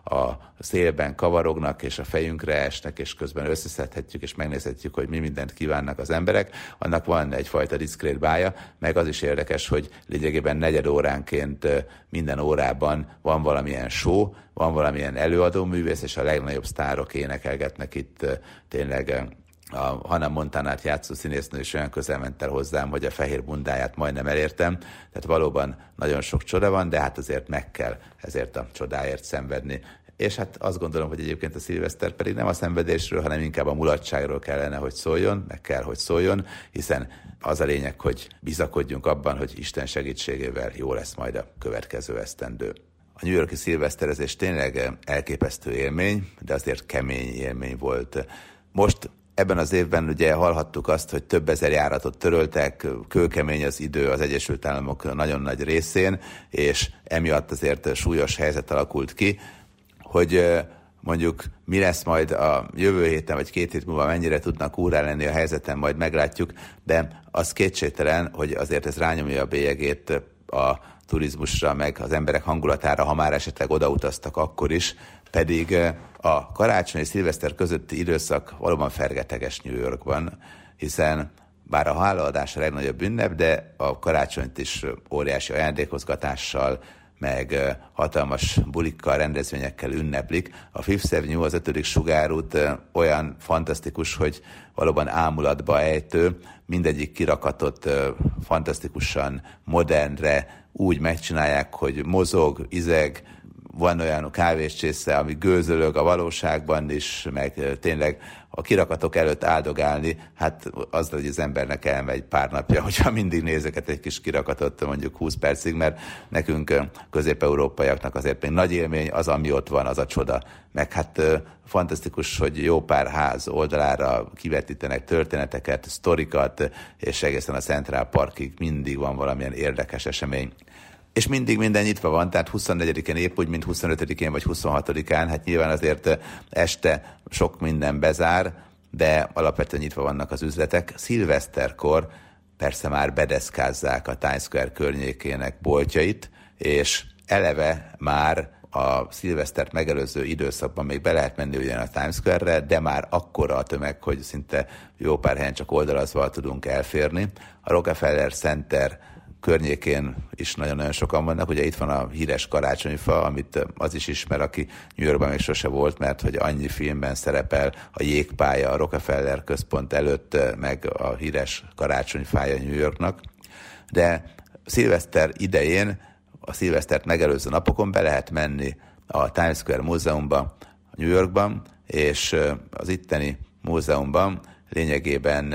a szélben kavarognak, és a fejünkre esnek, és közben összeszedhetjük, és megnézhetjük, hogy mi mindent kívánnak az emberek. Annak van egyfajta diszkrét bája, meg az is érdekes, hogy lényegében negyed óránként minden órában van valamilyen show, van valamilyen előadó művész, és a legnagyobb sztárok énekelgetnek itt tényleg a Hannah Montanát játszó színésznő is olyan közel ment el hozzám, hogy a fehér bundáját majdnem elértem. Tehát valóban nagyon sok csoda van, de hát azért meg kell ezért a csodáért szenvedni. És hát azt gondolom, hogy egyébként a szilveszter pedig nem a szenvedésről, hanem inkább a mulatságról kellene, hogy szóljon, meg kell, hogy szóljon, hiszen az a lényeg, hogy bizakodjunk abban, hogy Isten segítségével jó lesz majd a következő esztendő. A New Yorki szilveszterezés tényleg elképesztő élmény, de azért kemény élmény volt. Most Ebben az évben ugye hallhattuk azt, hogy több ezer járatot töröltek, kőkemény az idő az Egyesült Államok nagyon nagy részén, és emiatt azért súlyos helyzet alakult ki, hogy mondjuk mi lesz majd a jövő héten, vagy két hét múlva mennyire tudnak úrá lenni a helyzeten, majd meglátjuk, de az kétségtelen, hogy azért ez rányomja a bélyegét a turizmusra, meg az emberek hangulatára, ha már esetleg odautaztak akkor is, pedig a karácsony és szilveszter közötti időszak valóban fergeteges New Yorkban, hiszen bár a hálaadás a legnagyobb ünnep, de a karácsonyt is óriási ajándékozgatással, meg hatalmas bulikkal, rendezvényekkel ünneplik. A Fifth Avenue, az ötödik sugárút olyan fantasztikus, hogy valóban ámulatba ejtő, mindegyik kirakatot fantasztikusan modernre úgy megcsinálják, hogy mozog, izeg, van olyan kávéscsésze, ami gőzölög a valóságban is, meg tényleg a kirakatok előtt áldogálni, hát az, hogy az embernek elmegy pár napja, hogyha mindig nézeket egy kis kirakatot mondjuk 20 percig, mert nekünk közép-európaiaknak azért még nagy élmény az, ami ott van, az a csoda. Meg hát fantasztikus, hogy jó pár ház oldalára kivetítenek történeteket, sztorikat, és egészen a Central Parkig mindig van valamilyen érdekes esemény és mindig minden nyitva van, tehát 24-én épp úgy, mint 25-én vagy 26-án, hát nyilván azért este sok minden bezár, de alapvetően nyitva vannak az üzletek. Szilveszterkor persze már bedeszkázzák a Times Square környékének boltjait, és eleve már a szilvesztert megelőző időszakban még be lehet menni ugyan a Times Square-re, de már akkora a tömeg, hogy szinte jó pár helyen csak oldalazval tudunk elférni. A Rockefeller Center környékén is nagyon-nagyon sokan vannak. Ugye itt van a híres karácsonyfa, amit az is ismer, aki New Yorkban még sose volt, mert hogy annyi filmben szerepel a jégpálya a Rockefeller központ előtt, meg a híres karácsonyfája New Yorknak. De szilveszter idején, a szilvesztert megelőző napokon be lehet menni a Times Square múzeumba New Yorkban, és az itteni múzeumban lényegében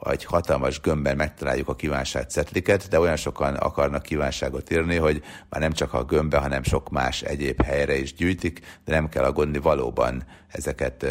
egy hatalmas gömbben megtaláljuk a kívánságcetliket, de olyan sokan akarnak kívánságot írni, hogy már nem csak a gömbbe, hanem sok más egyéb helyre is gyűjtik, de nem kell aggódni, valóban ezeket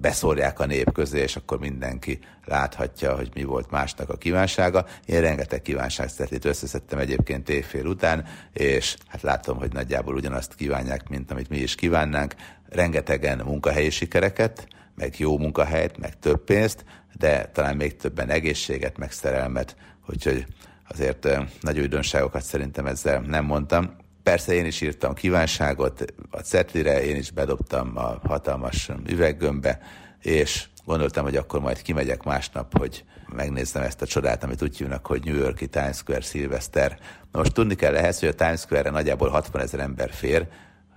beszórják a nép közé, és akkor mindenki láthatja, hogy mi volt másnak a kívánsága. Én rengeteg kívánságcetlit összeszedtem egyébként évfél után, és hát látom, hogy nagyjából ugyanazt kívánják, mint amit mi is kívánnánk. Rengetegen munkahelyi sikereket, meg jó munkahelyet, meg több pénzt, de talán még többen egészséget, meg szerelmet, úgyhogy azért nagy újdonságokat szerintem ezzel nem mondtam. Persze én is írtam kívánságot a cetlire, én is bedobtam a hatalmas üveggömbbe, és gondoltam, hogy akkor majd kimegyek másnap, hogy megnézzem ezt a csodát, amit úgy hívnak, hogy New Yorki Times Square Szilveszter. Most tudni kell ehhez, hogy a Times Square-re nagyjából 60 ezer ember fér,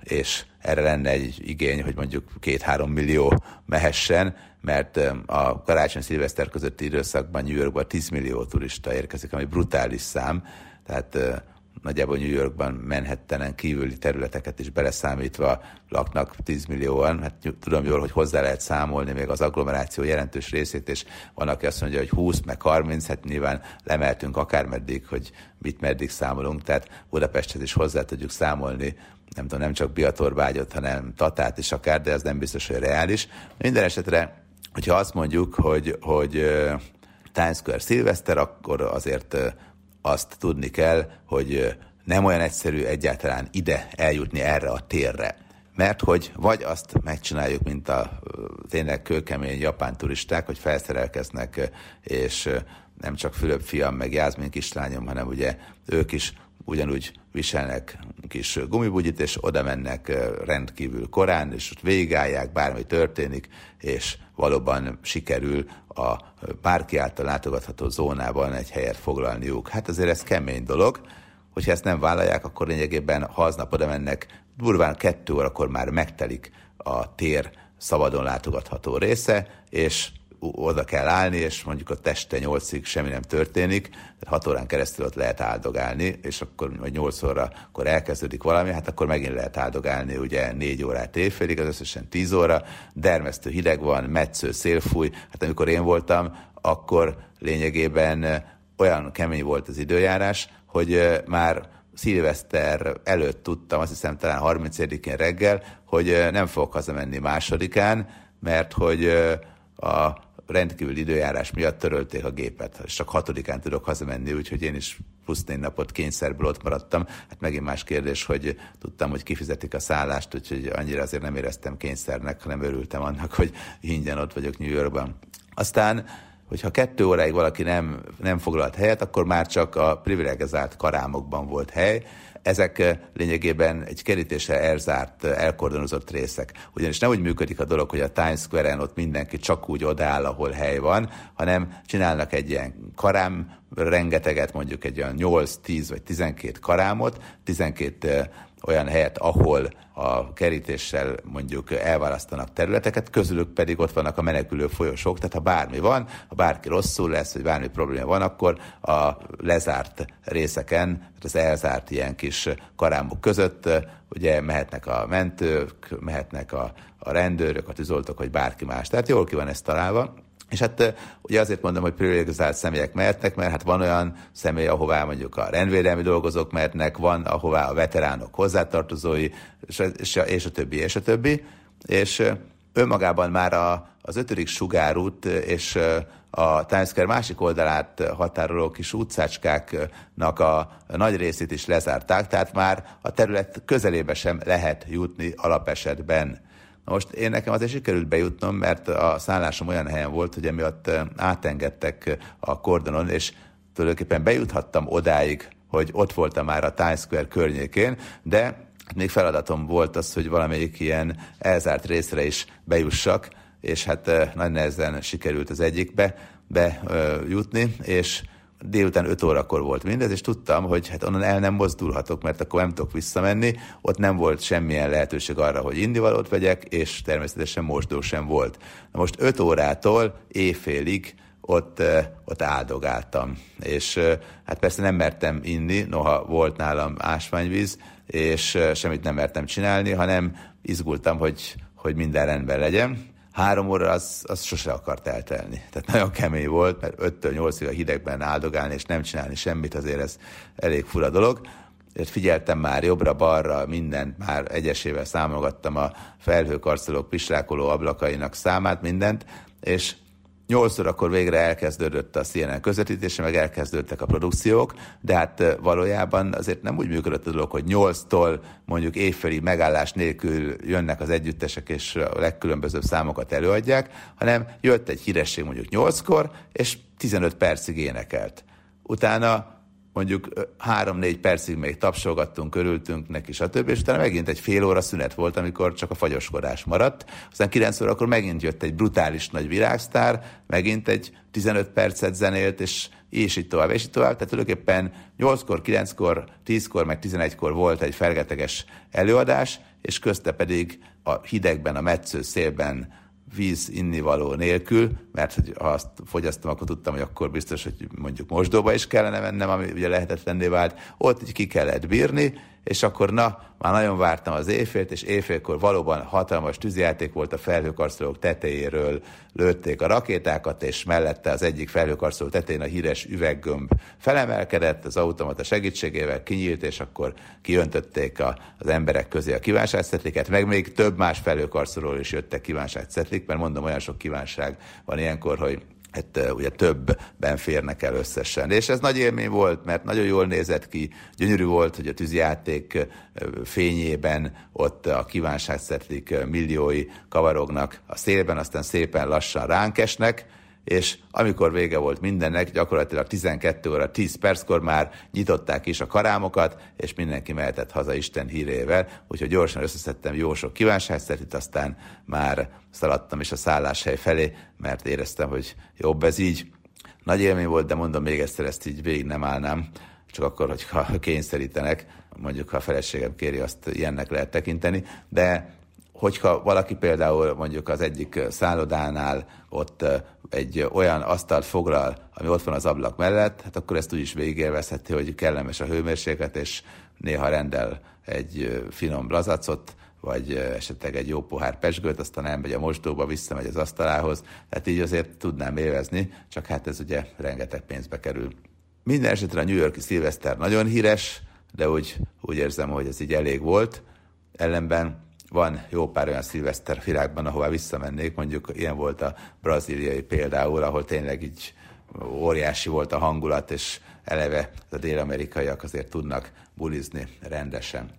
és erre lenne egy igény, hogy mondjuk két-három millió mehessen, mert a karácsony szilveszter közötti időszakban New Yorkban 10 millió turista érkezik, ami brutális szám, tehát nagyjából New Yorkban Manhattanen kívüli területeket is beleszámítva laknak 10 millióan. Hát tudom jól, hogy hozzá lehet számolni még az agglomeráció jelentős részét, és van, aki azt mondja, hogy 20, meg 30, hát nyilván lemeltünk akármeddig, hogy mit meddig számolunk, tehát Budapesthez is hozzá tudjuk számolni nem tudom, nem csak Biatorbágyot, hanem Tatát is akár, de ez nem biztos, hogy reális. Minden esetre, hogyha azt mondjuk, hogy, hogy Times Square szilveszter, akkor azért azt tudni kell, hogy nem olyan egyszerű egyáltalán ide eljutni erre a térre. Mert hogy vagy azt megcsináljuk, mint a tényleg kőkemény japán turisták, hogy felszerelkeznek, és nem csak Fülöp fiam, meg Jászmin kislányom, hanem ugye ők is ugyanúgy viselnek kis gumibugyit, és oda mennek rendkívül korán, és ott végigállják, bármi történik, és valóban sikerül a bárki által látogatható zónában egy helyet foglalniuk. Hát azért ez kemény dolog, hogyha ezt nem vállalják, akkor lényegében, ha aznap oda mennek, durván kettő órakor már megtelik a tér szabadon látogatható része, és oda kell állni, és mondjuk a teste nyolcig semmi nem történik, hat órán keresztül ott lehet áldogálni, és akkor vagy nyolc óra, akkor elkezdődik valami, hát akkor megint lehet áldogálni, ugye négy órát évfélig, az összesen tíz óra, dermesztő hideg van, metsző szélfúj, hát amikor én voltam, akkor lényegében olyan kemény volt az időjárás, hogy már szilveszter előtt tudtam, azt hiszem talán 30-én reggel, hogy nem fogok hazamenni másodikán, mert hogy a rendkívül időjárás miatt törölték a gépet, és csak hatodikán tudok hazamenni, úgyhogy én is plusz négy napot kényszerből ott maradtam. Hát megint más kérdés, hogy tudtam, hogy kifizetik a szállást, úgyhogy annyira azért nem éreztem kényszernek, hanem örültem annak, hogy ingyen ott vagyok New Yorkban. Aztán hogyha kettő óráig valaki nem, nem foglalt helyet, akkor már csak a privilegizált karámokban volt hely, ezek lényegében egy kerítéssel elzárt, elkordonozott részek. Ugyanis nem úgy működik a dolog, hogy a Times Square-en ott mindenki csak úgy odaáll, ahol hely van, hanem csinálnak egy ilyen karám rengeteget, mondjuk egy olyan 8, 10 vagy 12 karámot, 12 olyan helyet, ahol a kerítéssel mondjuk elválasztanak területeket, közülük pedig ott vannak a menekülő folyosók, tehát ha bármi van, ha bárki rosszul lesz, vagy bármi probléma van, akkor a lezárt részeken, az elzárt ilyen kis karámok között ugye mehetnek a mentők, mehetnek a, a rendőrök, a tűzoltók, vagy bárki más. Tehát jól ki van ez találva. És hát ugye azért mondom, hogy privilegizált személyek mehetnek, mert hát van olyan személy, ahová mondjuk a rendvédelmi dolgozók mehetnek, van ahová a veteránok hozzátartozói, és, és, és a többi, és a többi. És önmagában már a, az ötödik sugárút és a Times Square másik oldalát határoló kis utcácskáknak a nagy részét is lezárták, tehát már a terület közelébe sem lehet jutni alapesetben. Most én nekem azért sikerült bejutnom, mert a szállásom olyan helyen volt, hogy emiatt átengedtek a kordonon, és tulajdonképpen bejuthattam odáig, hogy ott voltam már a Times Square környékén, de még feladatom volt az, hogy valamelyik ilyen elzárt részre is bejussak, és hát nagy nehezen sikerült az egyikbe bejutni, és délután 5 órakor volt mindez, és tudtam, hogy hát onnan el nem mozdulhatok, mert akkor nem tudok visszamenni, ott nem volt semmilyen lehetőség arra, hogy indivalót vegyek, és természetesen mosdó sem volt. Na most 5 órától éjfélig ott, ott áldogáltam. És hát persze nem mertem inni, noha volt nálam ásványvíz, és semmit nem mertem csinálni, hanem izgultam, hogy, hogy minden rendben legyen három óra az, az sose akart eltelni. Tehát nagyon kemény volt, mert 5-től 8 a hidegben áldogálni és nem csinálni semmit, azért ez elég fura dolog. És figyeltem már jobbra-balra, mindent, már egyesével számolgattam a felhőkarcolók pislákoló ablakainak számát, mindent, és Nyolcszor akkor végre elkezdődött a CNN közvetítése, meg elkezdődtek a produkciók, de hát valójában azért nem úgy működött a dolog, hogy nyolctól mondjuk évfeli megállás nélkül jönnek az együttesek, és a legkülönbözőbb számokat előadják, hanem jött egy híresség mondjuk nyolckor, és 15 percig énekelt. Utána mondjuk három-négy percig még tapsolgattunk, körültünk neki, stb. És utána megint egy fél óra szünet volt, amikor csak a fagyoskodás maradt. Aztán kilenc órakor megint jött egy brutális nagy virágsztár, megint egy 15 percet zenélt, és és így tovább, és így tovább. Tehát tulajdonképpen 8-kor, 9-kor, 10-kor, meg 11-kor volt egy fergeteges előadás, és közte pedig a hidegben, a metsző szélben víz innivaló nélkül, mert hogy ha azt fogyasztom, akkor tudtam, hogy akkor biztos, hogy mondjuk mosdóba is kellene mennem, ami ugye lehetetlenné vált. Ott így ki kellett bírni, és akkor na, már nagyon vártam az éjfélt, és éjfélkor valóban hatalmas tűzjáték volt a felhőkarcolók tetejéről, lőtték a rakétákat, és mellette az egyik felhőkarcoló tetején a híres üveggömb felemelkedett, az automata segítségével kinyílt, és akkor kiöntötték a, az emberek közé a kívánságszetliket, meg még több más felhőkarcolóról is jöttek kívánságszetlik, mert mondom, olyan sok kívánság van ilyenkor, hogy hát ugye többben férnek el összesen. És ez nagy élmény volt, mert nagyon jól nézett ki, gyönyörű volt, hogy a tűzjáték fényében ott a kívánságszetlik milliói kavarognak a szélben, aztán szépen lassan ránk esnek, és amikor vége volt mindennek, gyakorlatilag 12 óra 10 perckor már nyitották is a karámokat, és mindenki mehetett haza Isten hírével, úgyhogy gyorsan összeszedtem jó sok kívánságszerűt, aztán már szaladtam is a szálláshely felé, mert éreztem, hogy jobb ez így. Nagy élmény volt, de mondom még egyszer, ezt így végig nem állnám, csak akkor, hogyha kényszerítenek, mondjuk ha a feleségem kéri, azt ilyennek lehet tekinteni, de hogyha valaki például mondjuk az egyik szállodánál ott egy olyan asztalt foglal, ami ott van az ablak mellett, hát akkor ezt úgy is végigélvezheti, hogy kellemes a hőmérséklet, és néha rendel egy finom lazacot, vagy esetleg egy jó pohár pesgőt, aztán elmegy a mosdóba, visszamegy az asztalához, tehát így azért tudnám élvezni, csak hát ez ugye rengeteg pénzbe kerül. Minden esetre a New Yorki szilveszter nagyon híres, de úgy, úgy érzem, hogy ez így elég volt. Ellenben van jó pár olyan szilveszter világban, ahová visszamennék, mondjuk ilyen volt a braziliai például, ahol tényleg így óriási volt a hangulat, és eleve a dél-amerikaiak azért tudnak bulizni rendesen.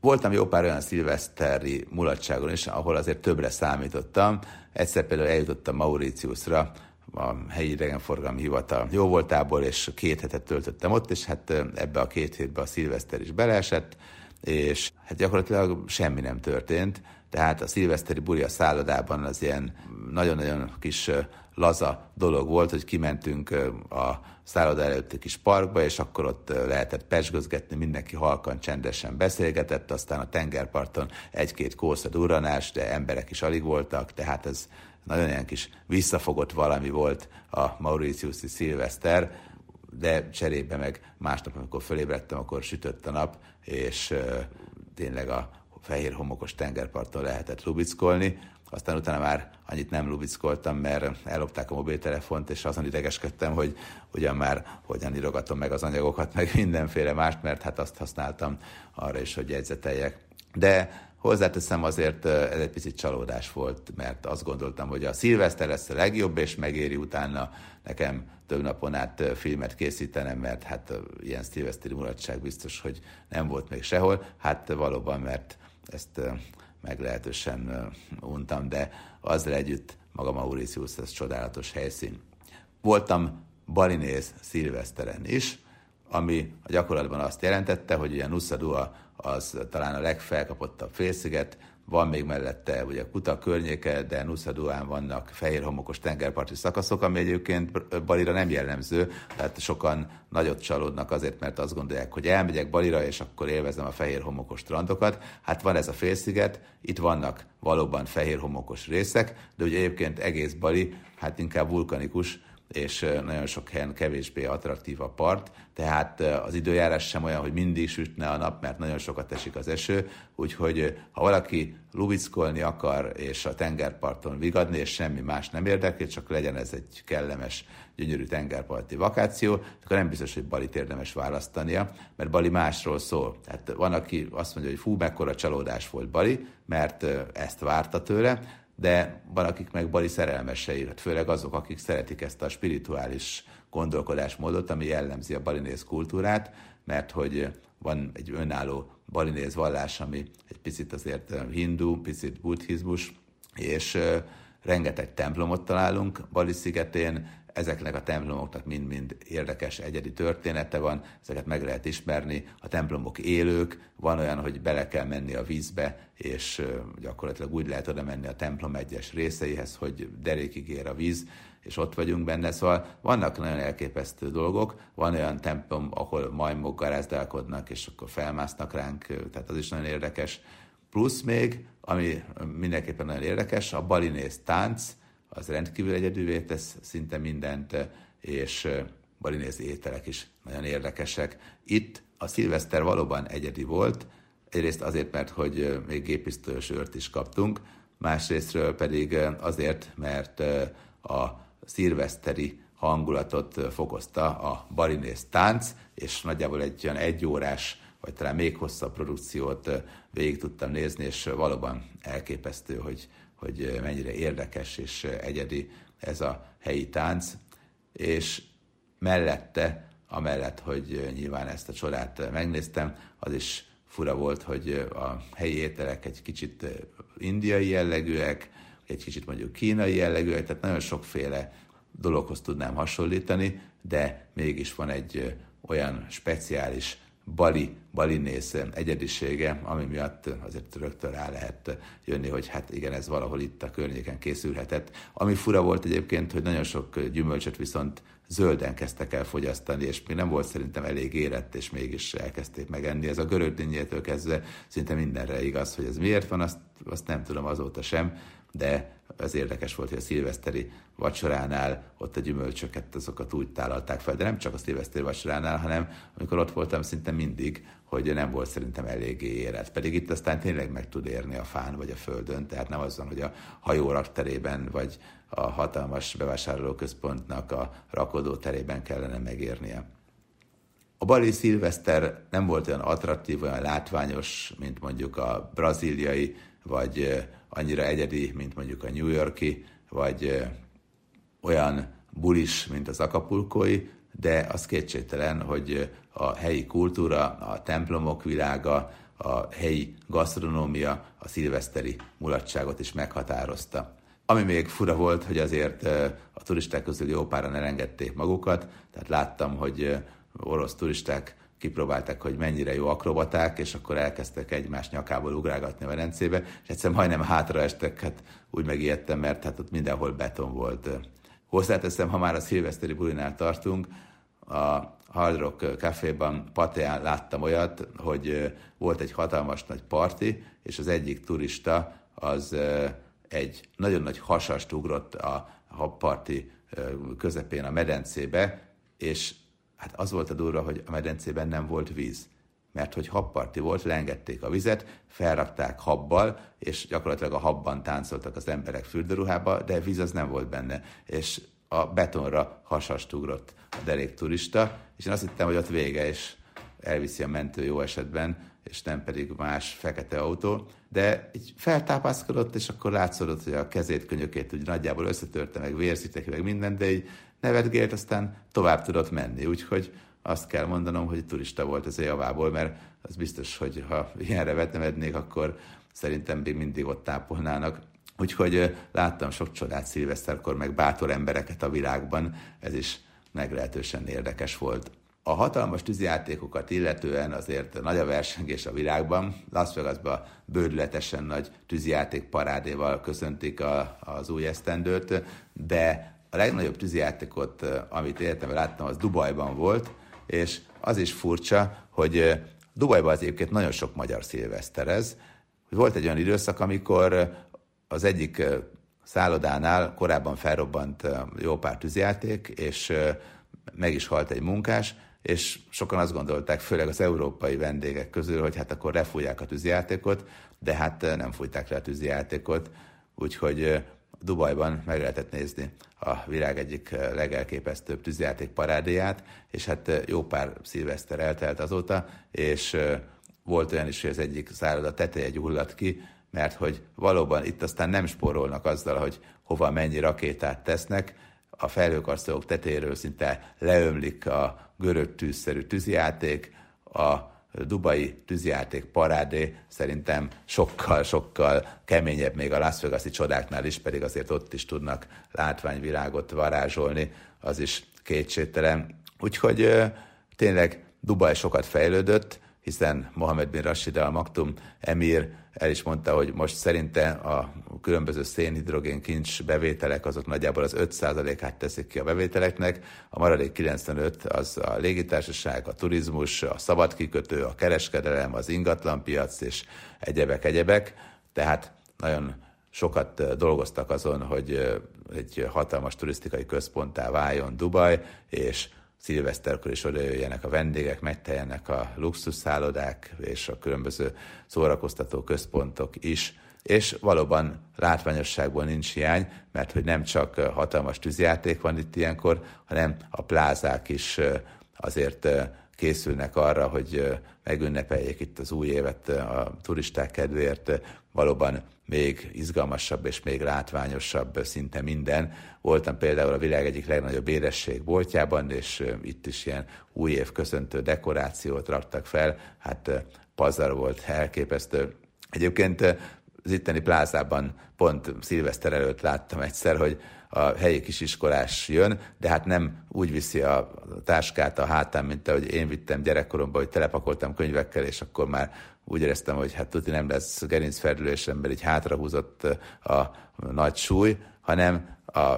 Voltam jó pár olyan szilveszteri mulatságon is, ahol azért többre számítottam. Egyszer például eljutottam Mauritiusra, a helyi idegenforgalmi hivatal jó voltából, és két hetet töltöttem ott, és hát ebbe a két hétbe a szilveszter is beleesett és hát gyakorlatilag semmi nem történt, tehát a szilveszteri buli a szállodában az ilyen nagyon-nagyon kis laza dolog volt, hogy kimentünk a szálloda előtti kis parkba, és akkor ott lehetett pesgözgetni, mindenki halkan, csendesen beszélgetett, aztán a tengerparton egy-két kósza durranás, de emberek is alig voltak, tehát ez nagyon ilyen kis visszafogott valami volt a Mauritius-i szilveszter, de cserébe meg másnap, amikor fölébredtem, akkor sütött a nap, és tényleg a fehér homokos tengerparton lehetett lubickolni. Aztán utána már annyit nem lubickoltam, mert ellopták a mobiltelefont, és azon idegeskedtem, hogy ugyan már hogyan írogatom meg az anyagokat, meg mindenféle mást, mert hát azt használtam arra is, hogy jegyzeteljek. De Hozzáteszem azért ez egy picit csalódás volt, mert azt gondoltam, hogy a szilveszter lesz a legjobb, és megéri utána nekem több napon át filmet készítenem, mert hát ilyen szilveszteri mulatság biztos, hogy nem volt még sehol. Hát valóban, mert ezt meglehetősen untam, de azzal együtt maga Mauritius, ez csodálatos helyszín. Voltam Balinéz szilveszteren is, ami a gyakorlatban azt jelentette, hogy ugye Nusa Dua az talán a legfelkapottabb félsziget, van még mellette ugye Kuta környéke, de Nuszaduán vannak fehér homokos tengerparti szakaszok, ami egyébként Balira nem jellemző, tehát sokan nagyot csalódnak azért, mert azt gondolják, hogy elmegyek Balira, és akkor élvezem a fehér homokos strandokat. Hát van ez a félsziget, itt vannak valóban fehér homokos részek, de ugye egyébként egész Bali, hát inkább vulkanikus, és nagyon sok helyen kevésbé attraktív a part, tehát az időjárás sem olyan, hogy mindig sütne a nap, mert nagyon sokat esik az eső, úgyhogy ha valaki lubickolni akar, és a tengerparton vigadni, és semmi más nem érdekli, csak legyen ez egy kellemes, gyönyörű tengerparti vakáció, akkor nem biztos, hogy Balit érdemes választania, mert Bali másról szól. Tehát van, aki azt mondja, hogy fú, mekkora csalódás volt Bali, mert ezt várta tőle, de van, akik meg bali szerelmesei, hát főleg azok, akik szeretik ezt a spirituális gondolkodásmódot, ami jellemzi a balinéz kultúrát, mert hogy van egy önálló balinéz vallás, ami egy picit azért hindu, picit buddhizmus, és rengeteg templomot találunk Bali szigetén, ezeknek a templomoknak mind-mind érdekes egyedi története van, ezeket meg lehet ismerni, a templomok élők, van olyan, hogy bele kell menni a vízbe, és gyakorlatilag úgy lehet oda menni a templom egyes részeihez, hogy derékig ér a víz, és ott vagyunk benne, szóval vannak nagyon elképesztő dolgok, van olyan templom, ahol majmok garázdálkodnak, és akkor felmásznak ránk, tehát az is nagyon érdekes. Plusz még, ami mindenképpen nagyon érdekes, a balinész tánc, az rendkívül egyedülvé tesz szinte mindent, és balinéz ételek is nagyon érdekesek. Itt a szilveszter valóban egyedi volt, egyrészt azért, mert hogy még gépisztolyos őrt is kaptunk, másrésztről pedig azért, mert a szilveszteri hangulatot fokozta a balinész tánc, és nagyjából egy olyan egyórás, vagy talán még hosszabb produkciót végig tudtam nézni, és valóban elképesztő, hogy hogy mennyire érdekes és egyedi ez a helyi tánc, és mellette, amellett, hogy nyilván ezt a csodát megnéztem, az is fura volt, hogy a helyi ételek egy kicsit indiai jellegűek, egy kicsit mondjuk kínai jellegűek, tehát nagyon sokféle dologhoz tudnám hasonlítani, de mégis van egy olyan speciális bali, balinész egyedisége, ami miatt azért rögtön rá lehet jönni, hogy hát igen, ez valahol itt a környéken készülhetett. Ami fura volt egyébként, hogy nagyon sok gyümölcsöt viszont zölden kezdtek el fogyasztani, és még nem volt szerintem elég érett, és mégis elkezdték megenni. Ez a görögdinnyétől kezdve szinte mindenre igaz, hogy ez miért van, azt, azt nem tudom azóta sem, de az érdekes volt, hogy a szilveszteri vacsoránál ott a gyümölcsöket, azokat úgy tálalták fel, de nem csak a szilveszteri vacsoránál, hanem amikor ott voltam szinte mindig, hogy nem volt szerintem eléggé érett. Pedig itt aztán tényleg meg tud érni a fán vagy a földön, tehát nem az van, hogy a hajó rakterében vagy a hatalmas bevásárlóközpontnak a rakodó terében kellene megérnie. A bali szilveszter nem volt olyan attraktív, olyan látványos, mint mondjuk a braziliai, vagy annyira egyedi, mint mondjuk a New Yorki, vagy olyan bulis, mint az akapulkói, de az kétségtelen, hogy a helyi kultúra, a templomok világa, a helyi gasztronómia a szilveszteri mulatságot is meghatározta. Ami még fura volt, hogy azért a turisták közül jó páran elengedték magukat, tehát láttam, hogy orosz turisták kipróbálták, hogy mennyire jó akrobaták, és akkor elkezdtek egymás nyakából ugrálgatni a Velencébe, és egyszer majdnem hátraestek, hát úgy megijedtem, mert hát ott mindenhol beton volt. Hozzáteszem, ha már a szilveszteri bulinál tartunk, a Hard Rock Caféban Pateán láttam olyat, hogy volt egy hatalmas nagy parti, és az egyik turista az egy nagyon nagy hasast ugrott a habparti közepén a medencébe, és hát az volt a durva, hogy a medencében nem volt víz. Mert hogy habparti volt, leengedték a vizet, felrakták habbal, és gyakorlatilag a habban táncoltak az emberek fürdőruhába, de víz az nem volt benne. És a betonra hasast ugrott a derék turista, és én azt hittem, hogy ott vége, és elviszi a mentő jó esetben, és nem pedig más fekete autó, de így feltápászkodott, és akkor látszódott, hogy a kezét, könyökét úgy nagyjából összetörte, meg vérzitek, meg minden, de így nevetgélt, aztán tovább tudott menni. Úgyhogy azt kell mondanom, hogy turista volt ez a javából, mert az biztos, hogy ha ilyenre vetemednék, akkor szerintem még mindig ott tápolnának. Úgyhogy láttam sok csodát szilveszterkor, meg bátor embereket a világban, ez is meglehetősen érdekes volt. A hatalmas tűzijátékokat illetően azért nagy a versengés a világban. Las Vegasban bődületesen nagy tűzijáték parádéval köszöntik a, az új esztendőt, de a legnagyobb tűzijátékot, amit életemben láttam, az Dubajban volt, és az is furcsa, hogy Dubajban az egyébként nagyon sok magyar szilveszterez. Volt egy olyan időszak, amikor az egyik szállodánál korábban felrobbant jó pár tűzijáték, és meg is halt egy munkás, és sokan azt gondolták, főleg az európai vendégek közül, hogy hát akkor lefújják a tűzijátékot, de hát nem fújták le a tűzijátékot, úgyhogy Dubajban meg lehetett nézni a világ egyik legelképesztőbb tűzijáték parádéját, és hát jó pár szilveszter eltelt azóta, és volt olyan is, hogy az egyik szálloda teteje gyulladt ki, mert hogy valóban itt aztán nem spórolnak azzal, hogy hova mennyi rakétát tesznek, a felhőkarcolók tetéről szinte leömlik a görög tűzszerű tűzijáték, a dubai tűzijáték parádé szerintem sokkal-sokkal keményebb még a Las Vegas-i csodáknál is, pedig azért ott is tudnak látványvilágot varázsolni, az is kétségtelen. Úgyhogy tényleg Dubaj sokat fejlődött, hiszen Mohamed bin Rashid al Maktum emír el is mondta, hogy most szerinte a különböző szénhidrogén kincs bevételek azok nagyjából az 5%-át teszik ki a bevételeknek, a maradék 95 az a légitársaság, a turizmus, a szabadkikötő, a kereskedelem, az ingatlanpiac és egyebek, egyebek. Tehát nagyon sokat dolgoztak azon, hogy egy hatalmas turisztikai központtá váljon Dubaj, és szilveszterkor is odajöjjenek a vendégek, megteljenek a luxusszállodák és a különböző szórakoztató központok is, és valóban látványosságból nincs hiány, mert hogy nem csak hatalmas tűzjáték van itt ilyenkor, hanem a plázák is azért készülnek arra, hogy megünnepeljék itt az új évet a turisták kedvéért. Valóban még izgalmasabb és még látványosabb szinte minden. Voltam például a világ egyik legnagyobb édesség boltjában, és itt is ilyen új év köszöntő dekorációt raktak fel. Hát pazar volt, elképesztő. Egyébként az itteni plázában pont szilveszter előtt láttam egyszer, hogy a helyi kisiskolás jön, de hát nem úgy viszi a táskát a hátán, mint ahogy én vittem gyerekkoromban, hogy telepakoltam könyvekkel, és akkor már úgy éreztem, hogy hát tudni nem lesz gerincferdülésemben így hátrahúzott a nagy súly, hanem a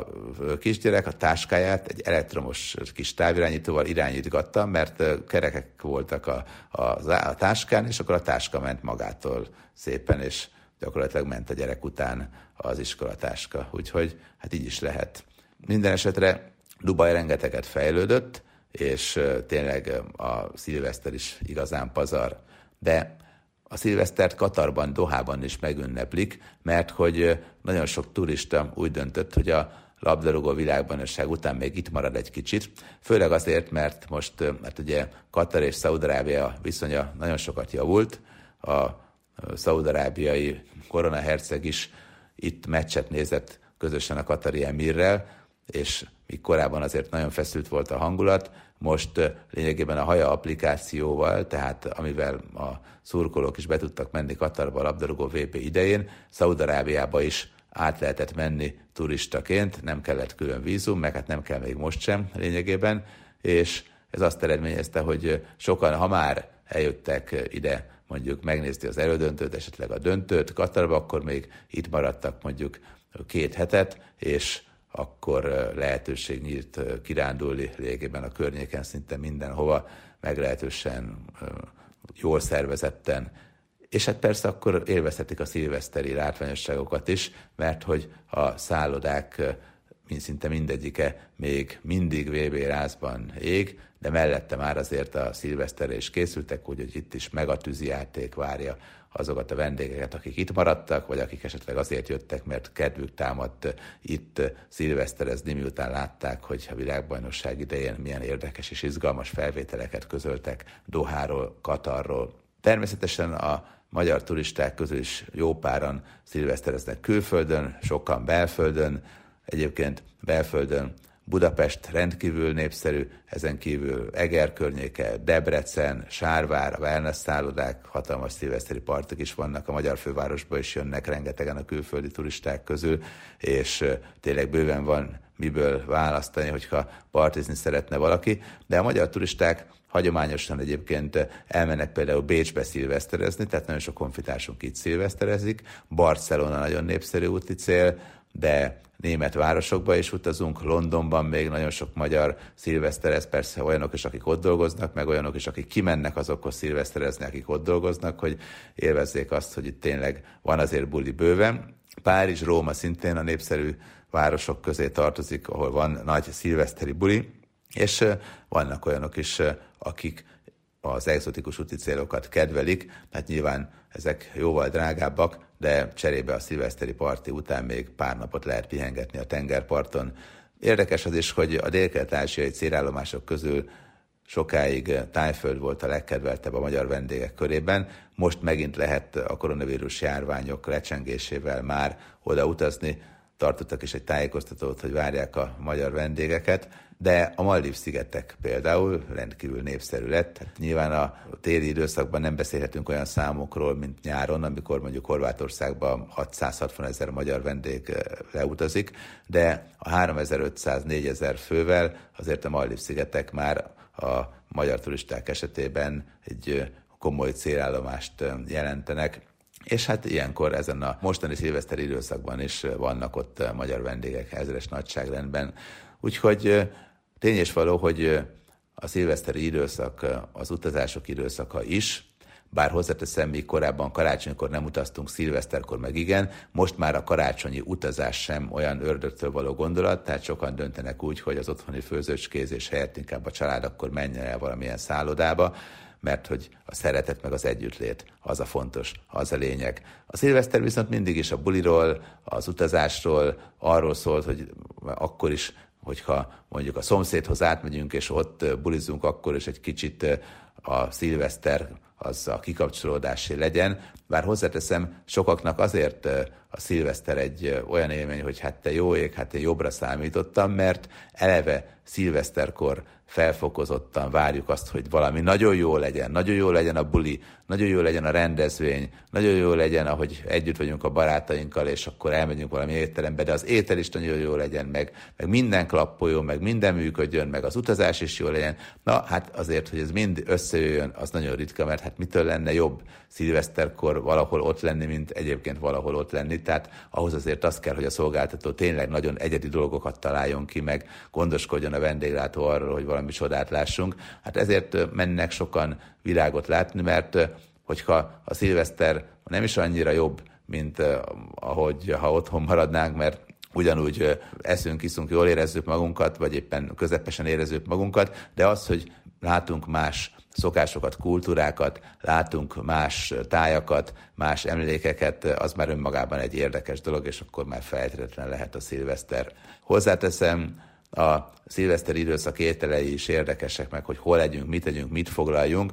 kisgyerek a táskáját egy elektromos kis távirányítóval irányítgatta, mert kerekek voltak a, a, a táskán, és akkor a táska ment magától szépen, és gyakorlatilag ment a gyerek után az iskolatáska. Úgyhogy hát így is lehet. Minden esetre Dubaj rengeteget fejlődött, és tényleg a szilveszter is igazán pazar. De a szilvesztert Katarban, Dohában is megünneplik, mert hogy nagyon sok turista úgy döntött, hogy a labdarúgó világbajnokság után még itt marad egy kicsit, főleg azért, mert most, mert ugye Katar és Szaudarábia viszonya nagyon sokat javult, a szaudarábiai korona herceg is itt meccset nézett közösen a Katari Emirrel, és míg korábban azért nagyon feszült volt a hangulat, most lényegében a Haja applikációval, tehát amivel a szurkolók is be tudtak menni Katarba a labdarúgó VP idején, Szaudarábiába is át lehetett menni turistaként, nem kellett külön vízum, meg hát nem kell még most sem lényegében, és ez azt eredményezte, hogy sokan, ha már eljöttek ide mondjuk megnézni az elődöntőt, esetleg a döntőt. Katarba, akkor még itt maradtak mondjuk két hetet, és akkor lehetőség nyílt kirándulni légében a környéken szinte mindenhova, meglehetősen jól szervezetten, és hát persze akkor élvezhetik a szilveszteri látványosságokat is, mert hogy a szállodák mint szinte mindegyike még mindig VB rázban ég, de mellette már azért a szilveszterre is készültek, úgyhogy itt is megatűzi játék várja azokat a vendégeket, akik itt maradtak, vagy akik esetleg azért jöttek, mert kedvük támadt itt szilveszterezni, miután látták, hogy a világbajnokság idején milyen érdekes és izgalmas felvételeket közöltek Doháról, Katarról. Természetesen a magyar turisták közül is jó páran szilvesztereznek külföldön, sokan belföldön, egyébként belföldön Budapest rendkívül népszerű, ezen kívül Eger környéke, Debrecen, Sárvár, a wellness szállodák, hatalmas szilveszteri partok is vannak, a magyar fővárosba is jönnek rengetegen a külföldi turisták közül, és tényleg bőven van miből választani, hogyha partizni szeretne valaki, de a magyar turisták hagyományosan egyébként elmennek például Bécsbe szilveszterezni, tehát nagyon sok konfitársunk itt szilveszterezik, Barcelona nagyon népszerű úti cél, de német városokba is utazunk, Londonban még nagyon sok magyar szilveszterez, persze olyanok is, akik ott dolgoznak, meg olyanok is, akik kimennek azokhoz szilveszterezni, akik ott dolgoznak, hogy élvezzék azt, hogy itt tényleg van azért buli bőven. Párizs, Róma szintén a népszerű városok közé tartozik, ahol van nagy szilveszteri buli, és vannak olyanok is, akik az exotikus úti célokat kedvelik, hát nyilván ezek jóval drágábbak, de cserébe a szilveszteri parti után még pár napot lehet pihengetni a tengerparton. Érdekes az is, hogy a dél-kelet-ázsiai célállomások közül sokáig Tájföld volt a legkedveltebb a magyar vendégek körében. Most megint lehet a koronavírus járványok lecsengésével már oda utazni. Tartottak is egy tájékoztatót, hogy várják a magyar vendégeket de a Maldív-szigetek például rendkívül népszerű lett. Hát nyilván a téli időszakban nem beszélhetünk olyan számokról, mint nyáron, amikor mondjuk Horvátországban 660 ezer magyar vendég leutazik, de a 3500-4000 fővel azért a Maldív-szigetek már a magyar turisták esetében egy komoly célállomást jelentenek. És hát ilyenkor ezen a mostani szilveszteri időszakban is vannak ott magyar vendégek ezres nagyságrendben. Úgyhogy Tény és való, hogy a szilveszteri időszak, az utazások időszaka is, bár hozzáteszem, még korábban karácsonykor nem utaztunk, szilveszterkor meg igen, most már a karácsonyi utazás sem olyan ördögtől való gondolat, tehát sokan döntenek úgy, hogy az otthoni főzőcskézés helyett inkább a család akkor menjen el valamilyen szállodába, mert hogy a szeretet meg az együttlét az a fontos, az a lényeg. A szilveszter viszont mindig is a buliról, az utazásról, arról szólt, hogy akkor is hogyha mondjuk a szomszédhoz átmegyünk, és ott bulizunk, akkor is egy kicsit a szilveszter az a kikapcsolódásé legyen. Bár hozzáteszem, sokaknak azért a szilveszter egy olyan élmény, hogy hát te jó ég, hát én jobbra számítottam, mert eleve szilveszterkor felfokozottan várjuk azt, hogy valami nagyon jó legyen, nagyon jó legyen a buli, nagyon jó legyen a rendezvény, nagyon jó legyen, ahogy együtt vagyunk a barátainkkal, és akkor elmegyünk valami étterembe, de az étel is nagyon jó legyen, meg, meg minden klappoljon, meg minden működjön, meg az utazás is jó legyen. Na, hát azért, hogy ez mind összejöjjön, az nagyon ritka, mert hát mitől lenne jobb szilveszterkor valahol ott lenni, mint egyébként valahol ott lenni. Tehát ahhoz azért az kell, hogy a szolgáltató tényleg nagyon egyedi dolgokat találjon ki, meg gondoskodjon a vendéglátó arról, hogy valami csodát lássunk. Hát ezért mennek sokan világot látni, mert hogyha a szilveszter nem is annyira jobb, mint ahogy ha otthon maradnánk, mert ugyanúgy eszünk, iszunk, jól érezzük magunkat, vagy éppen közepesen érezzük magunkat, de az, hogy látunk más szokásokat, kultúrákat, látunk más tájakat, más emlékeket, az már önmagában egy érdekes dolog, és akkor már feltétlenül lehet a szilveszter. Hozzáteszem, a szilveszter időszak ételei is érdekesek meg, hogy hol legyünk, mit tegyünk, mit foglaljunk.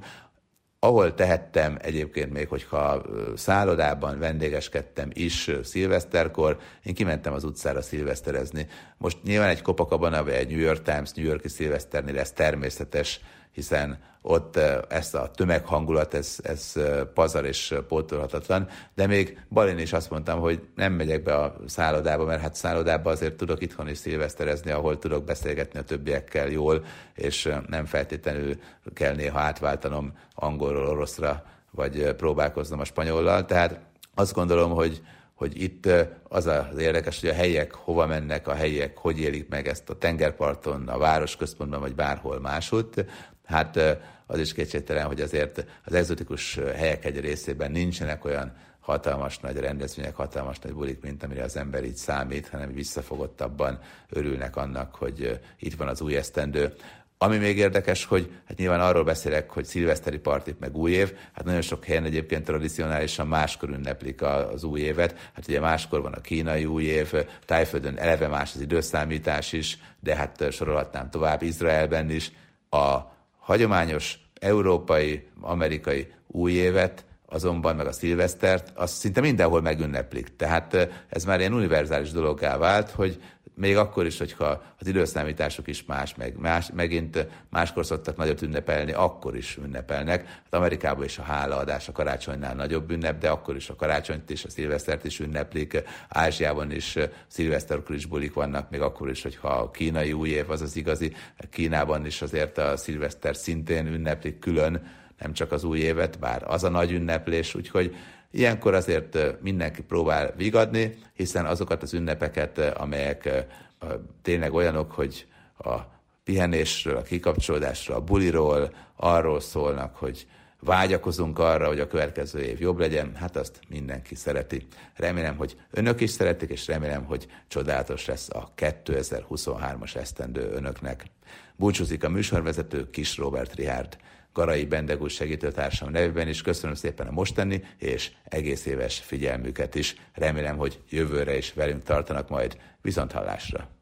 Ahol tehettem egyébként még, hogyha szállodában vendégeskedtem is szilveszterkor, én kimentem az utcára szilveszterezni. Most nyilván egy Copacabana vagy egy New York Times New Yorki szilveszternél ez természetes, hiszen ott ezt a tömeghangulat, ez, ez pazar és pótolhatatlan, de még Balin is azt mondtam, hogy nem megyek be a szállodába, mert hát szállodába azért tudok itthon is szilveszterezni, ahol tudok beszélgetni a többiekkel jól, és nem feltétlenül kell néha átváltanom angolról oroszra, vagy próbálkoznom a spanyollal, tehát azt gondolom, hogy hogy itt az az érdekes, hogy a helyek hova mennek, a helyek hogy élik meg ezt a tengerparton, a városközpontban, vagy bárhol máshogy. Hát az is kétségtelen, hogy azért az egzotikus helyek egy részében nincsenek olyan hatalmas nagy rendezvények, hatalmas nagy bulik, mint amire az ember így számít, hanem visszafogottabban örülnek annak, hogy itt van az új esztendő. Ami még érdekes, hogy hát nyilván arról beszélek, hogy szilveszteri partit meg új év, hát nagyon sok helyen egyébként tradicionálisan máskor ünneplik az új évet. Hát ugye máskor van a kínai új év, Tájföldön eleve más az időszámítás is, de hát sorolhatnám tovább Izraelben is. A hagyományos európai, amerikai új évet azonban, meg a szilvesztert, azt szinte mindenhol megünneplik. Tehát ez már ilyen univerzális dologgá vált, hogy még akkor is, hogyha az időszámítások is más, meg más, megint máskor szoktak nagyot ünnepelni, akkor is ünnepelnek. Hát Amerikában is a hálaadás a karácsonynál nagyobb ünnep, de akkor is a karácsonyt és a szilvesztert is ünneplik. Ázsiában is szilveszterkor is bulik vannak, még akkor is, hogyha a kínai új év az az igazi. Kínában is azért a szilveszter szintén ünneplik külön, nem csak az új évet, bár az a nagy ünneplés, úgyhogy Ilyenkor azért mindenki próbál vigadni, hiszen azokat az ünnepeket, amelyek tényleg olyanok, hogy a pihenésről, a kikapcsolódásról, a buliról, arról szólnak, hogy vágyakozunk arra, hogy a következő év jobb legyen, hát azt mindenki szereti. Remélem, hogy önök is szeretik, és remélem, hogy csodálatos lesz a 2023-as esztendő önöknek. Búcsúzik a műsorvezető Kis Robert Rihárd. Garai Bendegúz segítőtársam nevében is köszönöm szépen a mostani és egész éves figyelmüket is. Remélem, hogy jövőre is velünk tartanak majd. Viszont hallásra!